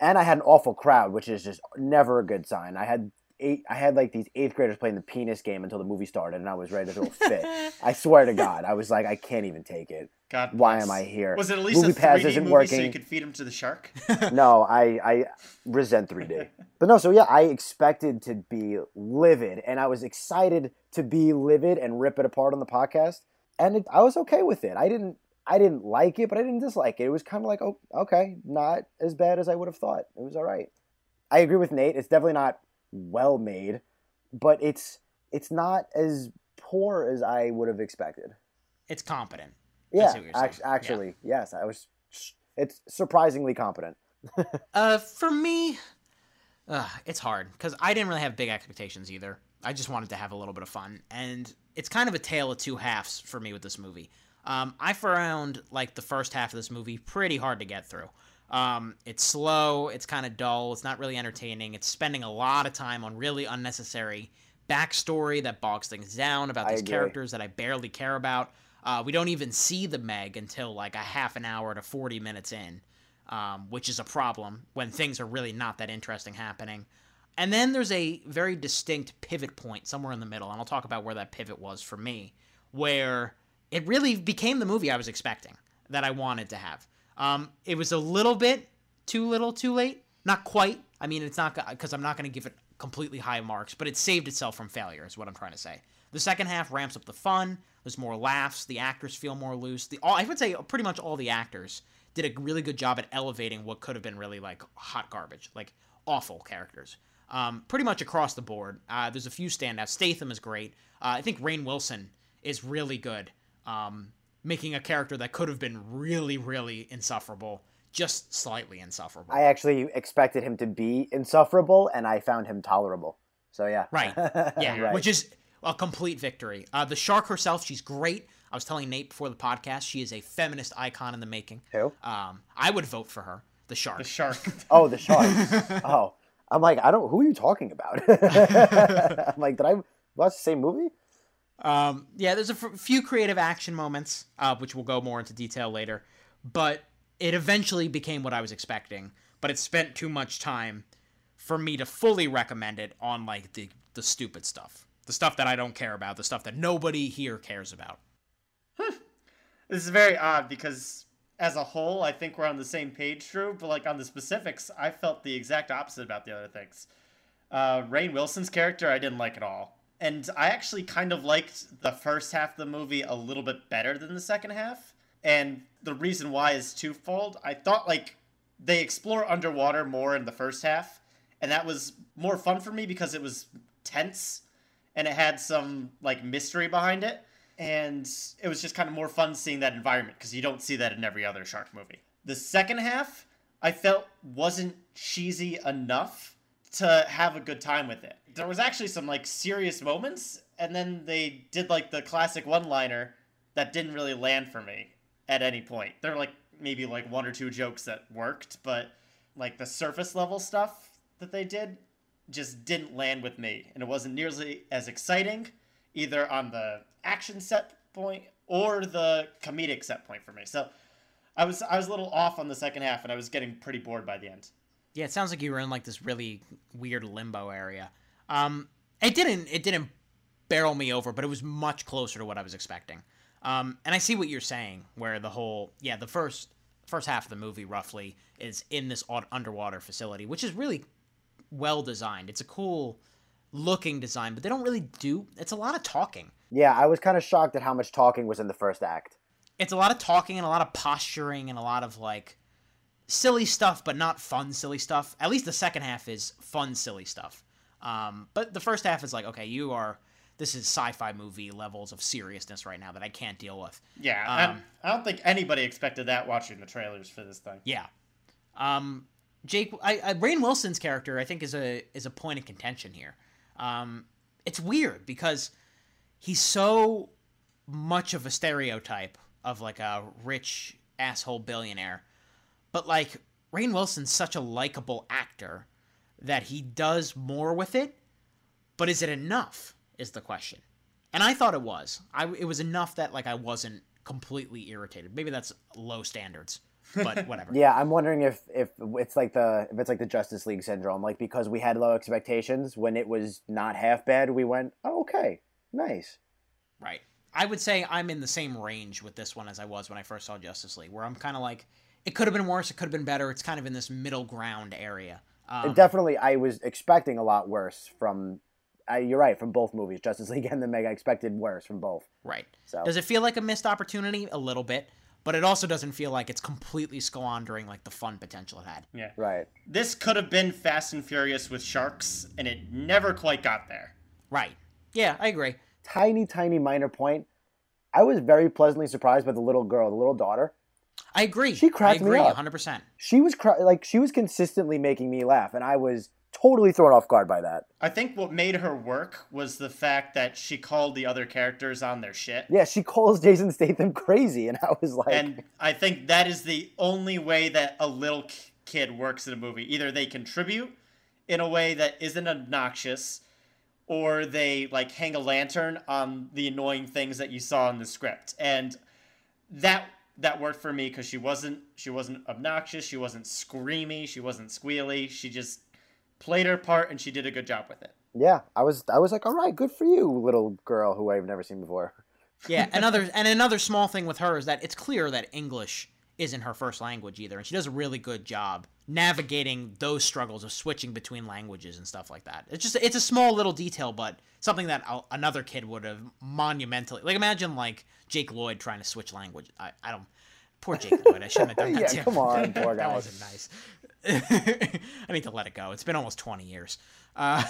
and I had an awful crowd, which is just never a good sign. I had eight. I had like these eighth graders playing the penis game until the movie started, and I was ready to throw a fit. I [LAUGHS] swear to God, I was like, I can't even take it. God, why bless. am I here? Was it at least movie a pass 3D isn't movie working. so you could feed him to the shark? [LAUGHS] no, I I resent 3D. [LAUGHS] But no, so yeah, I expected to be livid, and I was excited to be livid and rip it apart on the podcast, and it, I was okay with it. I didn't I didn't like it, but I didn't dislike it. It was kind of like, oh, okay, not as bad as I would have thought. It was all right. I agree with Nate. It's definitely not well made, but it's it's not as poor as I would have expected. It's competent. Yeah, see what you're act- actually, yes, I was. It's surprisingly competent. [LAUGHS] Uh, for me, uh, it's hard because I didn't really have big expectations either. I just wanted to have a little bit of fun, and it's kind of a tale of two halves for me with this movie. Um, I found like the first half of this movie pretty hard to get through. Um, it's slow, it's kind of dull, it's not really entertaining. It's spending a lot of time on really unnecessary backstory that bogs things down about these characters that I barely care about. Uh, we don't even see the Meg until like a half an hour to 40 minutes in, um, which is a problem when things are really not that interesting happening. And then there's a very distinct pivot point somewhere in the middle, and I'll talk about where that pivot was for me, where it really became the movie I was expecting that I wanted to have. Um, it was a little bit too little, too late. Not quite. I mean, it's not because I'm not going to give it completely high marks, but it saved itself from failure. Is what I'm trying to say. The second half ramps up the fun. There's more laughs. The actors feel more loose. The all I would say pretty much all the actors did a really good job at elevating what could have been really like hot garbage, like awful characters. Um, pretty much across the board. Uh, there's a few standouts. Statham is great. Uh, I think Rainn Wilson is really good, um, making a character that could have been really, really insufferable, just slightly insufferable. I actually expected him to be insufferable, and I found him tolerable. So yeah, Right. [LAUGHS] Yeah, Right. which is a complete victory. Uh, the shark herself, she's great. I was telling Nate before the podcast, she is a feminist icon in the making. Who? Um, I would vote for her. The shark. The shark. [LAUGHS] Oh, the shark. oh, I'm like, I don't. Who are you talking about? [LAUGHS] I'm like, did I watch the same movie? Um, yeah, there's a f- few creative action moments, uh, which we'll go more into detail later. But it eventually became what I was expecting. But it spent too much time for me to fully recommend it on like the the stupid stuff, the stuff that I don't care about, the stuff that nobody here cares about. This is very odd because as a whole, I think we're on the same page, Drew. But like on the specifics, I felt the exact opposite about the other things. Uh, Rainn Wilson's character, I didn't like at all, and I actually kind of liked the first half of the movie a little bit better than the second half. And the reason why is twofold. I thought like they explore underwater more in the first half, and that was more fun for me because it was tense and it had some like mystery behind it and it was just kind of more fun seeing that environment because you don't see that in every other shark movie. The second half, I felt wasn't cheesy enough to have a good time with it. There was actually some like serious moments, and then they did like the classic one-liner that didn't really land for me at any point. There were like maybe like one or two jokes that worked, but like the surface level stuff that they did just didn't land with me, and it wasn't nearly as exciting either on the action set point or the comedic set point for me. So I was I was a little off on the second half, and I was getting pretty bored by the end. Yeah, it sounds like you were in like this really weird limbo area. Um, it didn't it didn't barrel me over, but it was much closer to what I was expecting. Um, and I see what you're saying, where the whole yeah the first first half of the movie roughly is in this underwater facility, which is really well designed. It's a cool looking design, but they don't really do. It's a lot of talking. Yeah, I was kind of shocked at how much talking was in the first act. It's a lot of talking and a lot of posturing and a lot of like silly stuff, but not fun silly stuff. At least the second half is fun silly stuff. Um, but the first half is like, okay, you are. This is sci-fi movie levels of seriousness right now that I can't deal with. Yeah, um, I don't think anybody expected that watching the trailers for this thing. Yeah. Um, Jake, I, I, Rainn Wilson's character, I think, is a is a point of contention here. Um, it's weird because he's so much of a stereotype of like a rich asshole billionaire. But like Rainn Wilson's such a likable actor that he does more with it. But is it enough? Is the question. And I thought it was. I it was enough that like I wasn't completely irritated. Maybe that's low standards but [LAUGHS] whatever. yeah, I'm wondering if if it's like the if it's like the Justice League syndrome, like because we had low expectations when it was not half bad, we went, oh, okay, nice. Right. I would say I'm in the same range with this one as I was when I first saw Justice League, where I'm kind of like, it could have been worse, it could have been better. It's kind of in this middle ground area. Um, definitely, I was expecting a lot worse from. Uh, you're right from both movies, Justice League [LAUGHS] and the Meg. I expected worse from both. Right. So does it feel like a missed opportunity? A little bit but it also doesn't feel like it's completely squandering like the fun potential it had. Yeah. Right. This could have been Fast and Furious with sharks, and it never quite got there. Right. Yeah, I agree. Tiny, tiny minor point. I was very pleasantly surprised by the little girl, the little daughter. I agree. She cracked I agree, me up. 100%. She was cr- like she was consistently making me laugh, and I was totally thrown off guard by that. I think what made her work was the fact that she called the other characters on their shit. Yeah, she calls Jason Statham crazy, and I was like, and I think that is the only way that a little kid works in a movie. Either they contribute in a way that isn't obnoxious, or they like hang a lantern on the annoying things that you saw in the script, and that that worked for me because she wasn't she wasn't obnoxious, she wasn't screamy, she wasn't squealy, she just played her part and she did a good job with it. Yeah, I was I was like, all right, good for you, little girl who I've never seen before. [LAUGHS] yeah, another and another small thing with her is that it's clear that English isn't her first language either, and she does a really good job navigating those struggles of switching between languages and stuff like that. It's just it's a small little detail, but something that another kid would have monumentally like. Imagine like Jake Lloyd trying to switch language. I, I don't. Poor Jake Lloyd. I shouldn't have done [LAUGHS] that. yeah, to him. come on, [LAUGHS] poor guy. that wasn't nice. [LAUGHS] I need to let it go. It's been almost 20 years. Uh,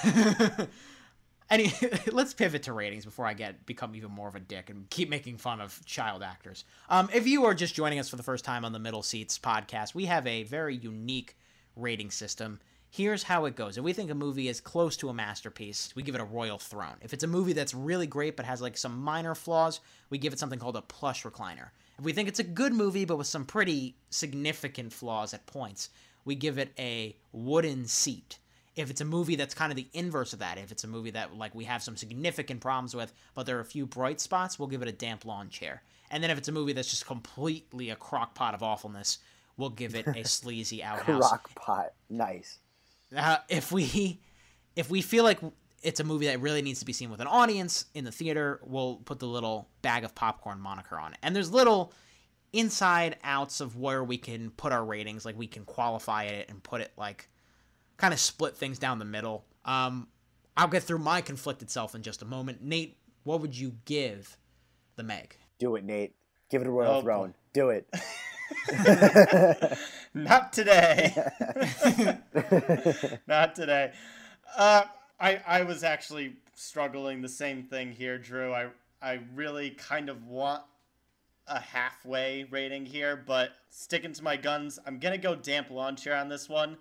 any, [LAUGHS] let's pivot to ratings before I get become even more of a dick and keep making fun of child actors. Um, if you are just joining us for the first time on the Middle Seats podcast, we have a very unique rating system. Here's how it goes. If we think a movie is close to a masterpiece, we give it a royal throne. If it's a movie that's really great but has like some minor flaws, we give it something called a plush recliner. If we think it's a good movie but with some pretty significant flaws at points, we give it a wooden seat. If it's a movie that's kind of the inverse of that, if it's a movie that like we have some significant problems with, but there are a few bright spots, we'll give it a damp lawn chair. And then if it's a movie that's just completely a crock pot of awfulness, we'll give it a [LAUGHS] sleazy outhouse. crock pot, nice. Uh, if we if we feel like it's a movie that really needs to be seen with an audience in the theater, we'll put the little bag of popcorn moniker on it. And there's little inside outs of where we can put our ratings. Like we can qualify it and put it like kind of split things down the middle. Um, I'll get through my conflicted self in just a moment. Nate, what would you give the Meg? Do it, Nate. Give it a royal oh, throne. Boy. Do it. [LAUGHS] [LAUGHS] Not today. [LAUGHS] Not today. Uh, I I was actually struggling the same thing here, Drew. I I really kind of want a halfway rating here, but sticking to my guns, I'm gonna go damp lawn chair on this one.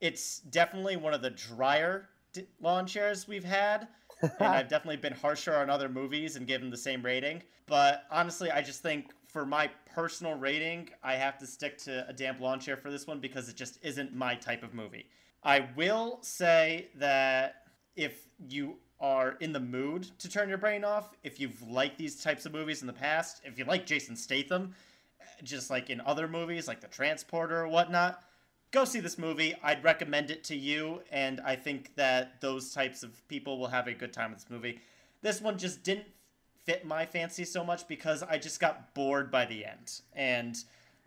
It's definitely one of the drier d- lawn chairs we've had, [LAUGHS] and I've definitely been harsher on other movies and given the same rating. But honestly, I just think for my personal rating, I have to stick to a damp lawn chair for this one because it just isn't my type of movie. I will say that if you are in the mood to turn your brain off, if you've liked these types of movies in the past, if you like Jason Statham, just like in other movies like The Transporter or whatnot, go see this movie. I'd recommend it to you, and I think that those types of people will have a good time with this movie. This one just didn't fit my fancy so much because I just got bored by the end. And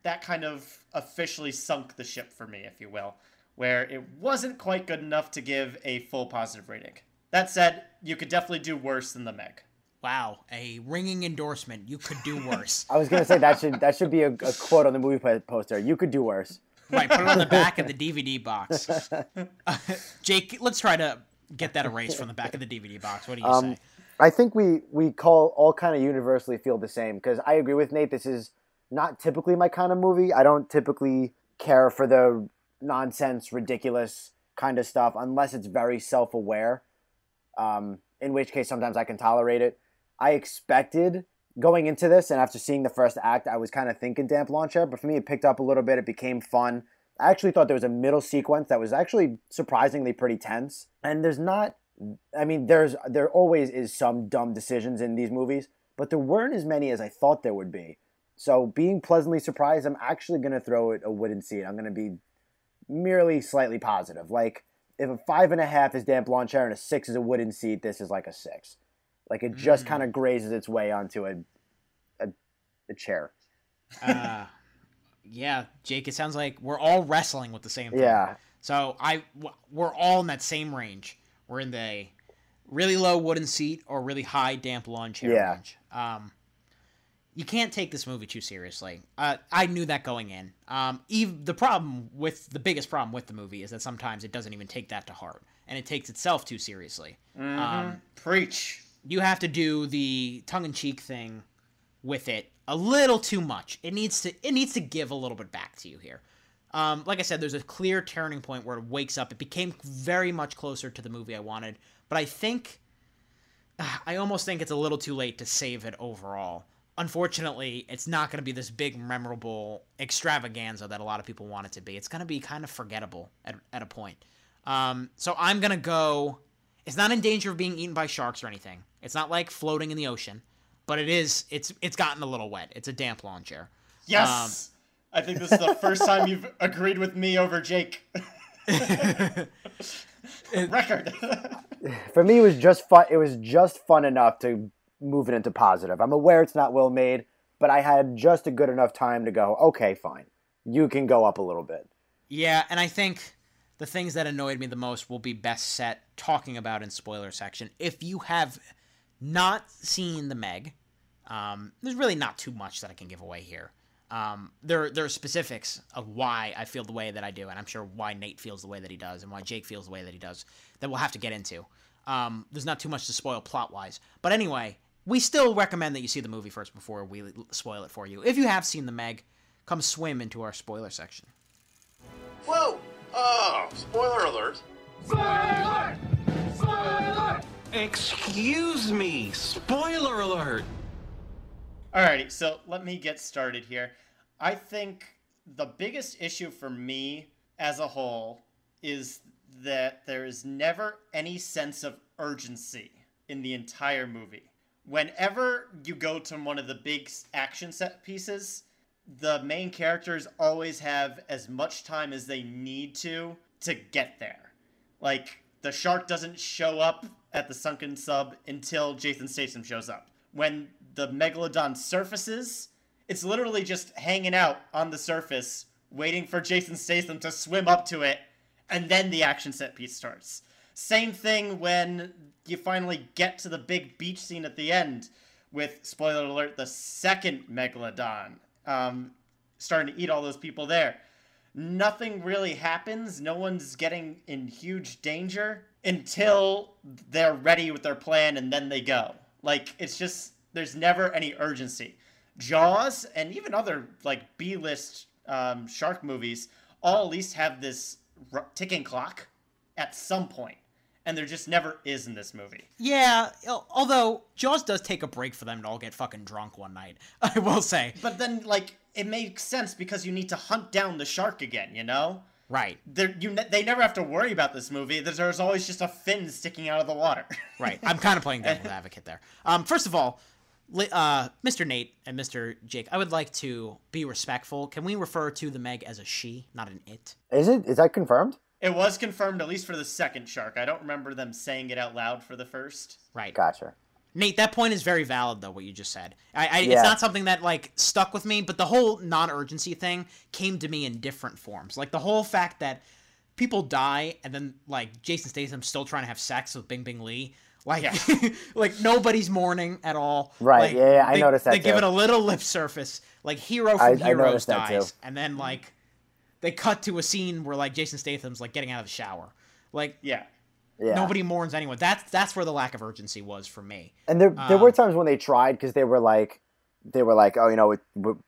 that kind of officially sunk the ship for me, if you will, where it wasn't quite good enough to give a full positive rating. That said, you could definitely do worse than the Meg. Wow, a ringing endorsement. You could do [LAUGHS] worse. I was gonna say that should that should be a, a quote on the movie poster. You could do worse. Right, put it on the [LAUGHS] back of the DVD box. Uh, [LAUGHS] Jake, let's try to get that erased from the back of the DVD box. What do you Um, say? I think we we call all kind of universally feel the same because I agree with Nate. This is not typically my kind of movie. I don't typically care for the nonsense, ridiculous kind of stuff unless it's very self aware. Um, in which case, sometimes I can tolerate it. I expected going into this, and after seeing the first act, I was kind of thinking damp lawn chair, but for me, it picked up a little bit. It became fun. I actually thought there was a middle sequence that was actually surprisingly pretty tense. And there's not, I mean, there's there always is some dumb decisions in these movies, but there weren't as many as I thought there would be. So being pleasantly surprised, I'm actually going to throw it a wooden seat. I'm going to be merely slightly positive. Like if a five and a half is damp lawn chair and a six is a wooden seat, this is like a six. Like it just Mm. kind of grazes its way onto a a, a chair. Uh, yeah, Jake. It sounds like we're all wrestling with the same thing. Yeah. So I we're all in that same range. We're in the really low wooden seat or really high damp lawn chair Yeah. range. Um, you can't take this movie too seriously. Uh, I knew that going in. Um, ev- the problem with the biggest problem with the movie is that sometimes it doesn't even take that to heart, and it takes itself too seriously. Um, Preach. You have to do the tongue-in-cheek thing with it a little too much. It needs to it needs to give a little bit back to you here. Um, like I said, there's a clear turning point where it wakes up. It became very much closer to the movie I wanted, but I think [SIGHS] I almost think it's a little too late to save it overall. Unfortunately, it's not going to be this big, memorable extravaganza that a lot of people want it to be. It's going to be kind of forgettable at, at a point. Um, so I'm going to go. It's not in danger of being eaten by sharks or anything. It's not like floating in the ocean, but it is. It's it's gotten a little wet. It's a damp lawn chair. Yes. Um, I think this is the first time you've agreed with me over Jake. [LAUGHS] [LAUGHS] Record. [LAUGHS] For me, it was just fun. It was just fun enough to move it into positive. I'm aware it's not well made, but I had just a good enough time to go. Okay, fine. You can go up a little bit. Yeah, and I think the things that annoyed me the most will be best set talking about in spoiler section. If you have not seen the Meg, um, there's really not too much that I can give away here. Um, there, there are specifics of why I feel the way that I do, and I'm sure why Nate feels the way that he does, and why Jake feels the way that he does, that we'll have to get into. Um, there's not too much to spoil plot wise. But anyway, we still recommend that you see the movie first before we spoil it for you. If you have seen the Meg, come swim into our spoiler section. Whoa! Oh, spoiler alert. Spoiler! Spoiler! Excuse me, spoiler alert. Alrighty, so let me get started here. I think the biggest issue for me as a whole is that there is never any sense of urgency in the entire movie. Whenever you go to one of the big action set pieces, the main characters always have as much time as they need to to get there. Like, the shark doesn't show up at the sunken sub until Jason Statham shows up. When the megalodon surfaces, it's literally just hanging out on the surface, waiting for Jason Statham to swim up to it, and then the action set piece starts. Same thing when you finally get to the big beach scene at the end with, spoiler alert, the second megalodon. Um, starting to eat all those people there. Nothing really happens. No one's getting in huge danger until they're ready with their plan and then they go. Like it's just there's never any urgency. Jaws and even other like B-list um, shark movies all at least have this ticking clock at some point, and there just never is in this movie. Yeah, although Jaws does take a break for them to all get fucking drunk one night. [LAUGHS] I will say. But then, like, it makes sense because you need to hunt down the shark again. You know. Right. There, you ne- they never have to worry about this movie. There's, there's always just a fin sticking out of the water. [LAUGHS] Right. I'm kind of playing devil's advocate there. Um, first of all, li- uh, Mr. Nate and Mr. Jake, I would like to be respectful. Can we refer to the Meg as a she, not an it? Is it? Is that confirmed? It was confirmed at least for the second shark. I don't remember them saying it out loud for the first. Right. Gotcha. Nate, that point is very valid, though. What you just said, I, I Yeah. it's not something that like stuck with me, but the whole non-urgency thing came to me in different forms. Like the whole fact that people die and then like Jason Statham's still trying to have sex with Bing Bing Lee. Like, [LAUGHS] like nobody's mourning at all. Right, Like, yeah, yeah, I they, noticed that They give it a little lip surface. Like Hiro from I Heroes noticed that dies, too. and then like they cut to a scene where like Jason Statham's like getting out of the shower. Like, yeah, Yeah. nobody mourns anyone. That's that's where the lack of urgency was for me. And there, there Um, were times when they tried because they were like, they were like, oh, you know, it, w-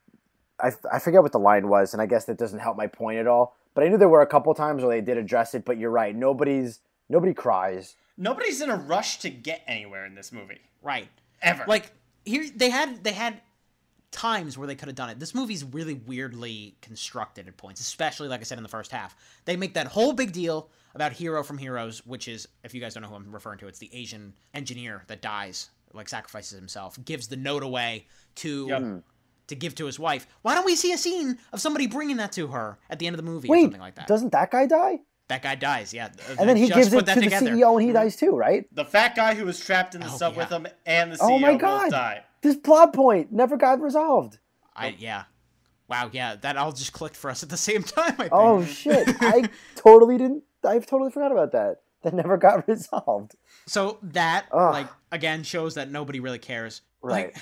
I, I forget what the line was, and I guess that doesn't help my point at all. But I knew there were a couple times where they did address it. But you're right, nobody's nobody cries. Nobody's in a rush to get anywhere in this movie. Right. Ever. Like here they had they had times where they could have done it. This movie's really weirdly constructed at points, especially like I said in the first half. They make that whole big deal about Hiro from Heroes, which is if you guys don't know who I'm referring to, it's the Asian engineer that dies, like sacrifices himself, gives the note away to hmm. to give to his wife. Why don't we see a scene of somebody bringing that to her at the end of the movie or something like that? doesn't that guy die? That guy dies, yeah. And then he Just gives it to together. the CEO, and he mm-hmm. dies too, right? The fat guy who was trapped in the Oh, sub yeah. with him and the CEO oh my both god, died. This plot point never got resolved. I yeah. Wow, yeah, that all just clicked for us at the same [LAUGHS] time. I oh, think. Oh shit, [LAUGHS] I totally didn't. I totally forgot about that. That never got [LAUGHS] resolved. So that Ugh. like again shows that nobody really cares. Right. Like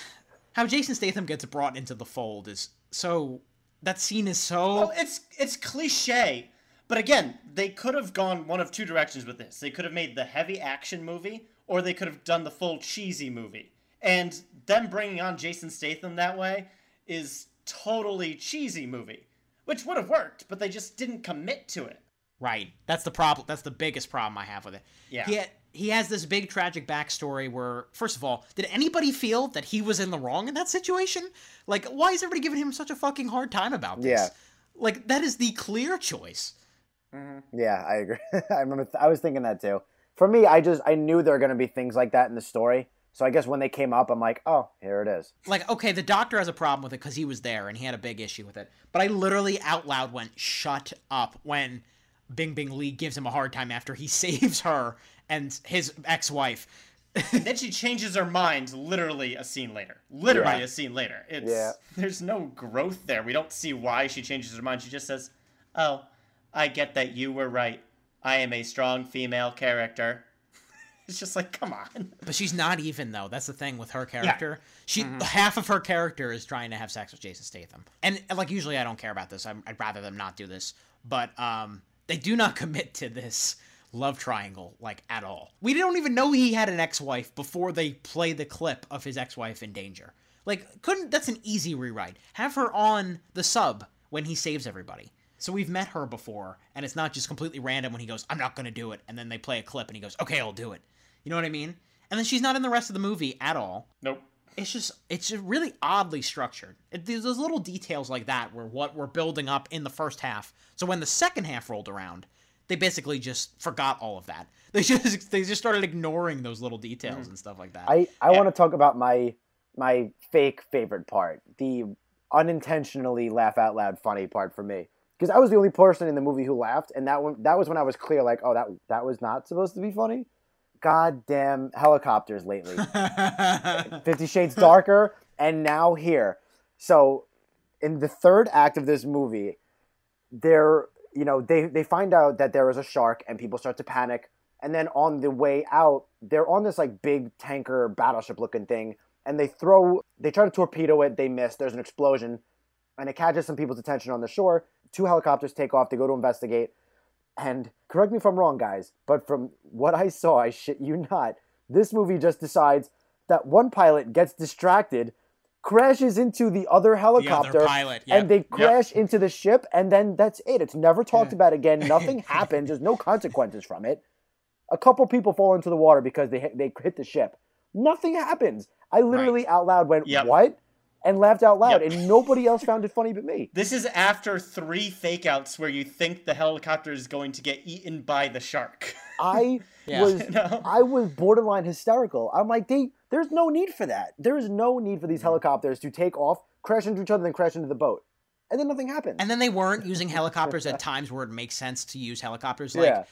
how Jason Statham gets brought into the fold is so that scene is so Well, it's it's cliche, but again, they could have gone one of two directions with this. They could have made the heavy action movie, or they could have done the full cheesy movie. And them bringing on Jason Statham that way is totally cheesy movie, which would have worked, but they just didn't commit to it. right. That's the problem. That's the biggest problem I have with it. Yeah. He, he has this big tragic backstory where, first of all, did anybody feel that he was in the wrong in that situation? Like, why is everybody giving him such a fucking hard time about this? Yeah. Like, that is the clear choice. Mm-hmm. Yeah, I agree. [LAUGHS] I remember. Th- I was thinking that too. For me, I just I knew there were going to be things like that in the story. So I guess when they came up, I'm like, oh, here it is. like okay the doctor has a problem with it because he was there and he had a big issue with it but i literally out loud went shut up when bing bing lee gives him a hard time after he [LAUGHS] saves her and his ex-wife then she changes her mind literally a scene later. Literally Yeah. a scene later. It's Yeah. there's no growth there. We don't see why she changes her mind. She just says, "Oh, I get that you were right. I am a strong female character." It's just like, come on. [LAUGHS] but she's not even though. That's the thing with her character. She half of her character is trying to have sex with jason statham. And, and, like usually i don't care about this. I'm, i'd rather them not do this. But um they do not [LAUGHS] commit to this love triangle like at all. We don't even know he had an ex-wife before they play the clip of his ex-wife in danger. Like couldn't that's an easy rewrite. Have her on the sub when he saves everybody. So we've met her before and it's not just completely random when he goes i'm not going to do it and then they play a clip and he goes okay i'll do it you know what i mean and then she's not in the rest of the movie at all Nope. it's just it's just really oddly structured. It, there's those little details like that where what we're building up in the first half. So when the second half rolled around, they basically just forgot all of that. [LAUGHS] They just they just started ignoring those little details hmm. and stuff like that. I I want to talk about my my fake favorite part, the unintentionally laugh out loud funny part for me, because I was the only person in the movie who laughed, and that one that was when I was clear, like, oh, that that was not supposed to be funny. Goddamn helicopters lately. [LAUGHS] Fifty Shades Darker, and now here. So, in the third act of this movie, they're you know they they find out that there is a shark, and people start to panic. And then on the way out, they're on this like big tanker battleship looking thing, and they throw they try to torpedo it. They miss. There's an explosion, and it catches some people's attention on the shore. Two helicopters take off. They go to investigate. And correct me if I'm wrong, guys, but from what I saw, I shit you not, this movie just decides that one pilot gets distracted, crashes into the other helicopter, pilot, yep. and they crash into the ship, and then that's it. It's never hmm. talked about again. Nothing [LAUGHS] happens. There's no consequences from it. A couple people fall into the water because they hit, they hit the ship. Nothing happens. I literally out loud went, Yep. "What?" And laughed out loud, Yep. and nobody else found it funny but me. [LAUGHS] This is after three fake outs where you think the helicopter is going to get eaten by the shark. [LAUGHS] I Yeah. was [LAUGHS] No. I was borderline hysterical. I'm like, they there's no need for that. There is no need for these mm-hmm. helicopters to take off, crash into each other, then crash into the boat. And then nothing happened. And then they weren't using helicopters at times where it makes sense to use helicopters. Like Yeah.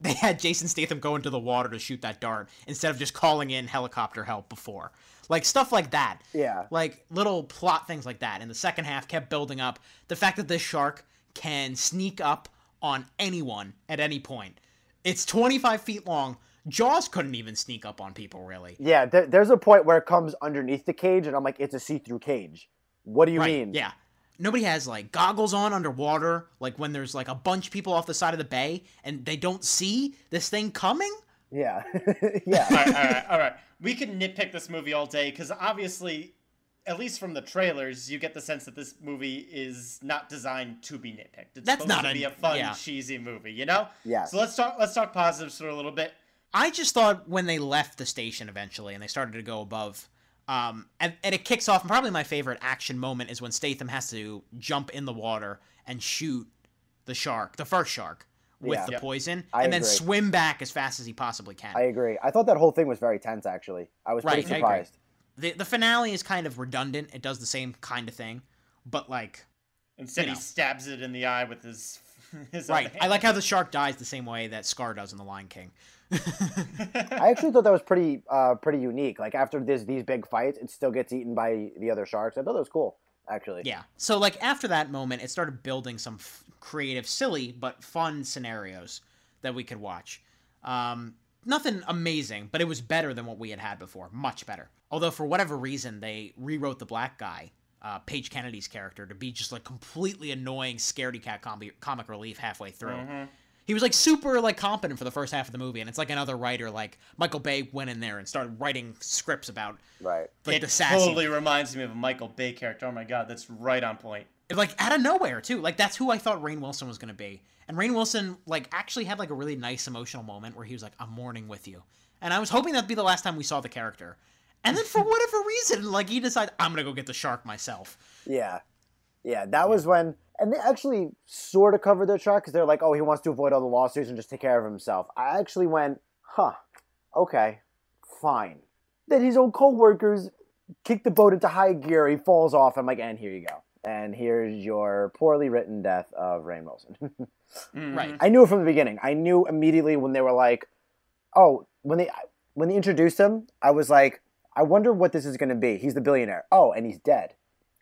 they had Jason Statham go into the water to shoot that dart instead of just calling in helicopter help before. Like stuff like that. Yeah. Like little plot things like that. And the second half kept building up. The fact that this shark can sneak up on anyone at any point. It's 25 feet long. Jaws couldn't even sneak up on people, really. Yeah, there, there's a point where it comes underneath the cage, and I'm like, it's a see-through cage. What do you Right, mean? Yeah. Nobody has like goggles on underwater, like when there's like a bunch of people off the side of the bay and they don't see this thing coming. Yeah. [LAUGHS] yeah. all right, all right, all right. We can nitpick this movie all day because obviously, at least from the trailers, you get the sense that this movie is not designed to be nitpicked. It's That's supposed not to a- be a fun, yeah. cheesy movie, you know? Yeah. So let's talk. Let's talk positives for a little bit. I just thought when they left the station eventually and they started to go above, um, and, and it kicks off. And probably my favorite action moment is when Statham has to jump in the water and shoot the shark, the first shark, with Yeah. the Yep. poison, I and then swim back as fast as he possibly can. I agree. I thought that whole thing was very tense, actually. I was pretty Right, I agree. surprised. The the finale is kind of redundant. It does the same kind of thing, but like Instead, You he stabs it in the eye with his [LAUGHS] his own right. I like how the shark dies the same way that Scar does in The Lion King. [LAUGHS] I actually thought that was pretty, uh, pretty unique. Like after this, these big fights, it still gets eaten by the other sharks. I thought that was cool, actually. Yeah. So like after that moment, it started building some f- creative, silly but fun scenarios that we could watch. Um, nothing amazing, but it was better than what we had had before. Much better. Although for whatever reason they rewrote the black guy, uh, Page Kennedy's character, to be just like completely annoying, scaredy cat com- comic relief halfway through. Mhm. He was like super like competent for the first half of the movie, and it's like another writer like Michael Bay went in there and started writing scripts about Right. like it the sassy totally reminds me of a Michael Bay character. Oh my god, that's right on point. like out of nowhere too. Like that's who I thought Rainn Wilson was gonna be. And Rainn Wilson like actually had like a really nice emotional moment where he was like, "I'm mourning with you," and I was hoping that'd be the last time we saw the character. And then for [LAUGHS] whatever reason, like he decided, "I'm gonna go get the shark myself." Yeah. Yeah, that was when, and they actually sort of covered their track because they're like, oh, he wants to avoid all the lawsuits and just take care of himself. I actually went, huh, okay, fine. Then his own co-workers kick the boat into high gear. He falls off. I'm like, and here you go. And here's your poorly written death of Rainn Wilson. [LAUGHS] Mm-hmm. Right. I knew it from the beginning. I knew immediately when they were like, oh, when they when they introduced him, I was like, I wonder what this is going to be. He's the billionaire. Oh, and he's dead.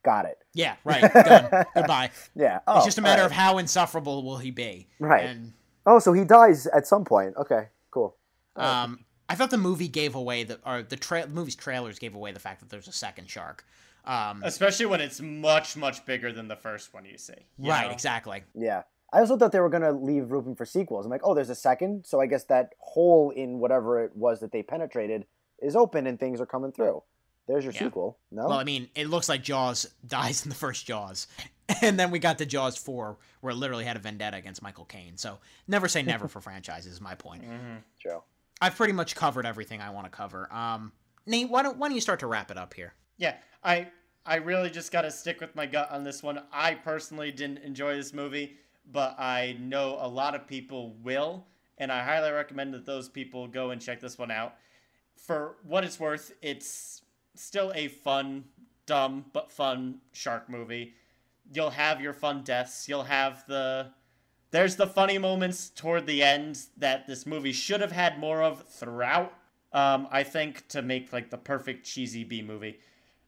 Got it. Yeah, right. Done. [LAUGHS] Goodbye. Yeah. Oh, it's just a matter all of how insufferable will he be. Right. And Oh, so he dies at some point. Okay, cool. um, I thought the movie gave away the or the tra- movie's trailers gave away the fact that there's a second shark. Um, Especially when it's much, much bigger than the first one you see. you right. know? Exactly. Yeah. I also thought they were going to leave room for sequels. I'm like, oh, there's a second. So I guess that hole in whatever it was that they penetrated is open and things are coming through. There's your Yeah. sequel. No? Well, I mean, it looks like Jaws [LAUGHS] dies in the first Jaws, [LAUGHS] and then we got to Jaws four, where it literally had a vendetta against Michael Caine. So never say never for [LAUGHS] franchises. Is my point. True. I've pretty much covered everything I want to cover. Um, Nate, why don't why don't you start to wrap it up here? Yeah, I I really just got to stick with my gut on this one. I personally didn't enjoy this movie, but I know a lot of people will, and I highly recommend that those people go and check this one out. For what it's worth, it's still a fun, dumb but fun shark movie. You'll have your fun deaths. You'll have the there's the funny moments toward the end that this movie should have had more of throughout. Um, I think to make like the perfect cheesy B movie.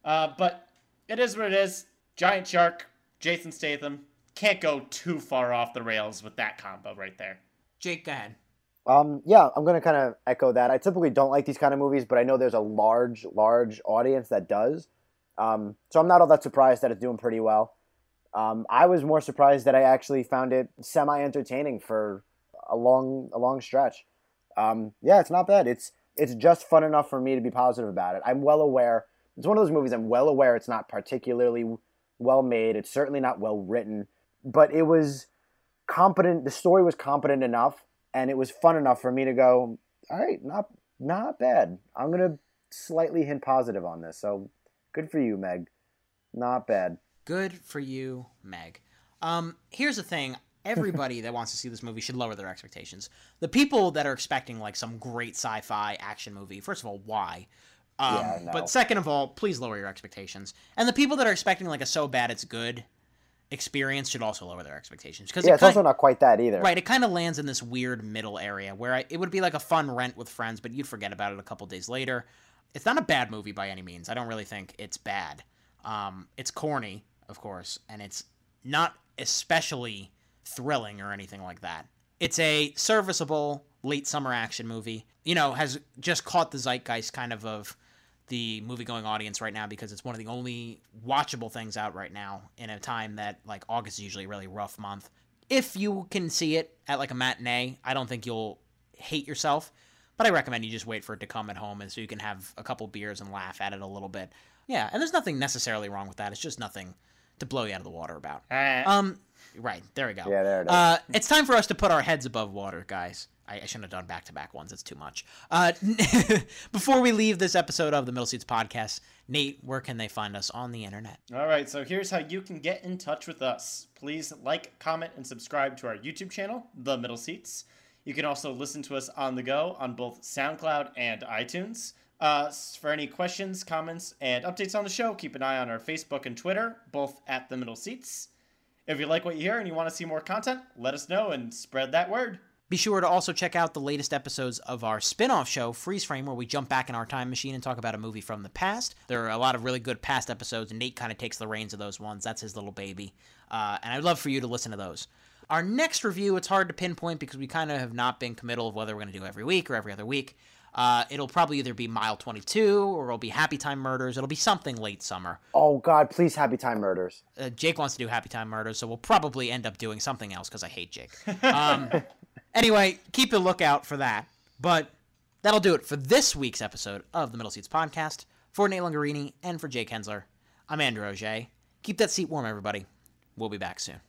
Uh, but it is what it is. Giant shark, Jason Statham. Can't go too far off the rails with that combo right there. Jake, go ahead. Um, yeah, I'm going to kind of echo that. I typically don't like these kind of movies, but I know there's a large, large audience that does. Um, so I'm not all that surprised that it's doing pretty well. Um, I was more surprised that I actually found it semi entertaining for a long a long stretch. Um, yeah, it's not bad. It's it's just fun enough for me to be positive about it. I'm well aware. It's one of those movies I'm well aware it's not particularly well made. It's certainly not well written, but it was competent. The story was competent enough, and it was fun enough for me to go. All right, not not bad. I'm gonna slightly hint positive on this. So good for you, Meg. Not bad. Good for you, Meg. Um, here's the thing. Everybody that wants to see this movie should lower their expectations. The people that are expecting like some great sci-fi action movie, first of all, why? Um, Yeah, no. But second of all, please lower your expectations. And the people that are expecting like a so bad it's good experience should also lower their expectations because Yeah, it's also not quite that either. Right, it kind of lands in this weird middle area where I, it would be like a fun rent with friends, but you'd forget about it a couple days later. It's not a bad movie by any means. I don't really think it's bad. Um, it's corny, of course, and it's not especially thrilling or anything like that. It's a serviceable late summer action movie. You know, has just caught the zeitgeist kind of of the movie going audience right now because it's one of the only watchable things out right now in a time that like August is usually a really rough month. If you can see it at like a matinee, I don't think you'll hate yourself, but I recommend you just wait for it to come at home and so you can have a couple beers and laugh at it a little bit. Yeah, and there's nothing necessarily wrong with that. It's just nothing to blow you out of the water about. Um, right there we go. Yeah, there it is. Uh, it's time for us to put our heads above water, guys. I, I shouldn't have done back to back ones. It's too much. Uh, [LAUGHS] before we leave this episode of the Middle Seats podcast, Nate, where can they find us on the internet? All right, so here's how you can get in touch with us. Please like, comment, and subscribe to our YouTube channel, The Middle Seats. You can also listen to us on the go on both SoundCloud and iTunes. Uh, for any questions, comments, and updates on the show, keep an eye on our Facebook and Twitter, both at The Middle Seats. If you like what you hear and you want to see more content, let us know and spread that word. Be sure to also check out the latest episodes of our spin off show, Freeze Frame, where we jump back in our time machine and talk about a movie from the past. There are a lot of really good past episodes, and Nate kind of takes the reins of those ones. That's his little baby. Uh, and I'd love for you to listen to those. Our next review, it's hard to pinpoint because we kind of have not been committal of whether we're going to do every week or every other week. Uh, it'll probably either be Mile 22 or it'll be Happy Time Murders. It'll be something late summer. Oh God, please, Happy Time Murders. Uh, Jake wants to do Happy Time Murders, so we'll probably end up doing something else because I hate Jake. Um, [LAUGHS] anyway, keep a lookout for that. But that'll do it for this week's episode of the Middle Seats podcast. For Nate Lungarini and for Jake Hensler, I'm Andrew Auger. Keep that seat warm, everybody. We'll be back soon.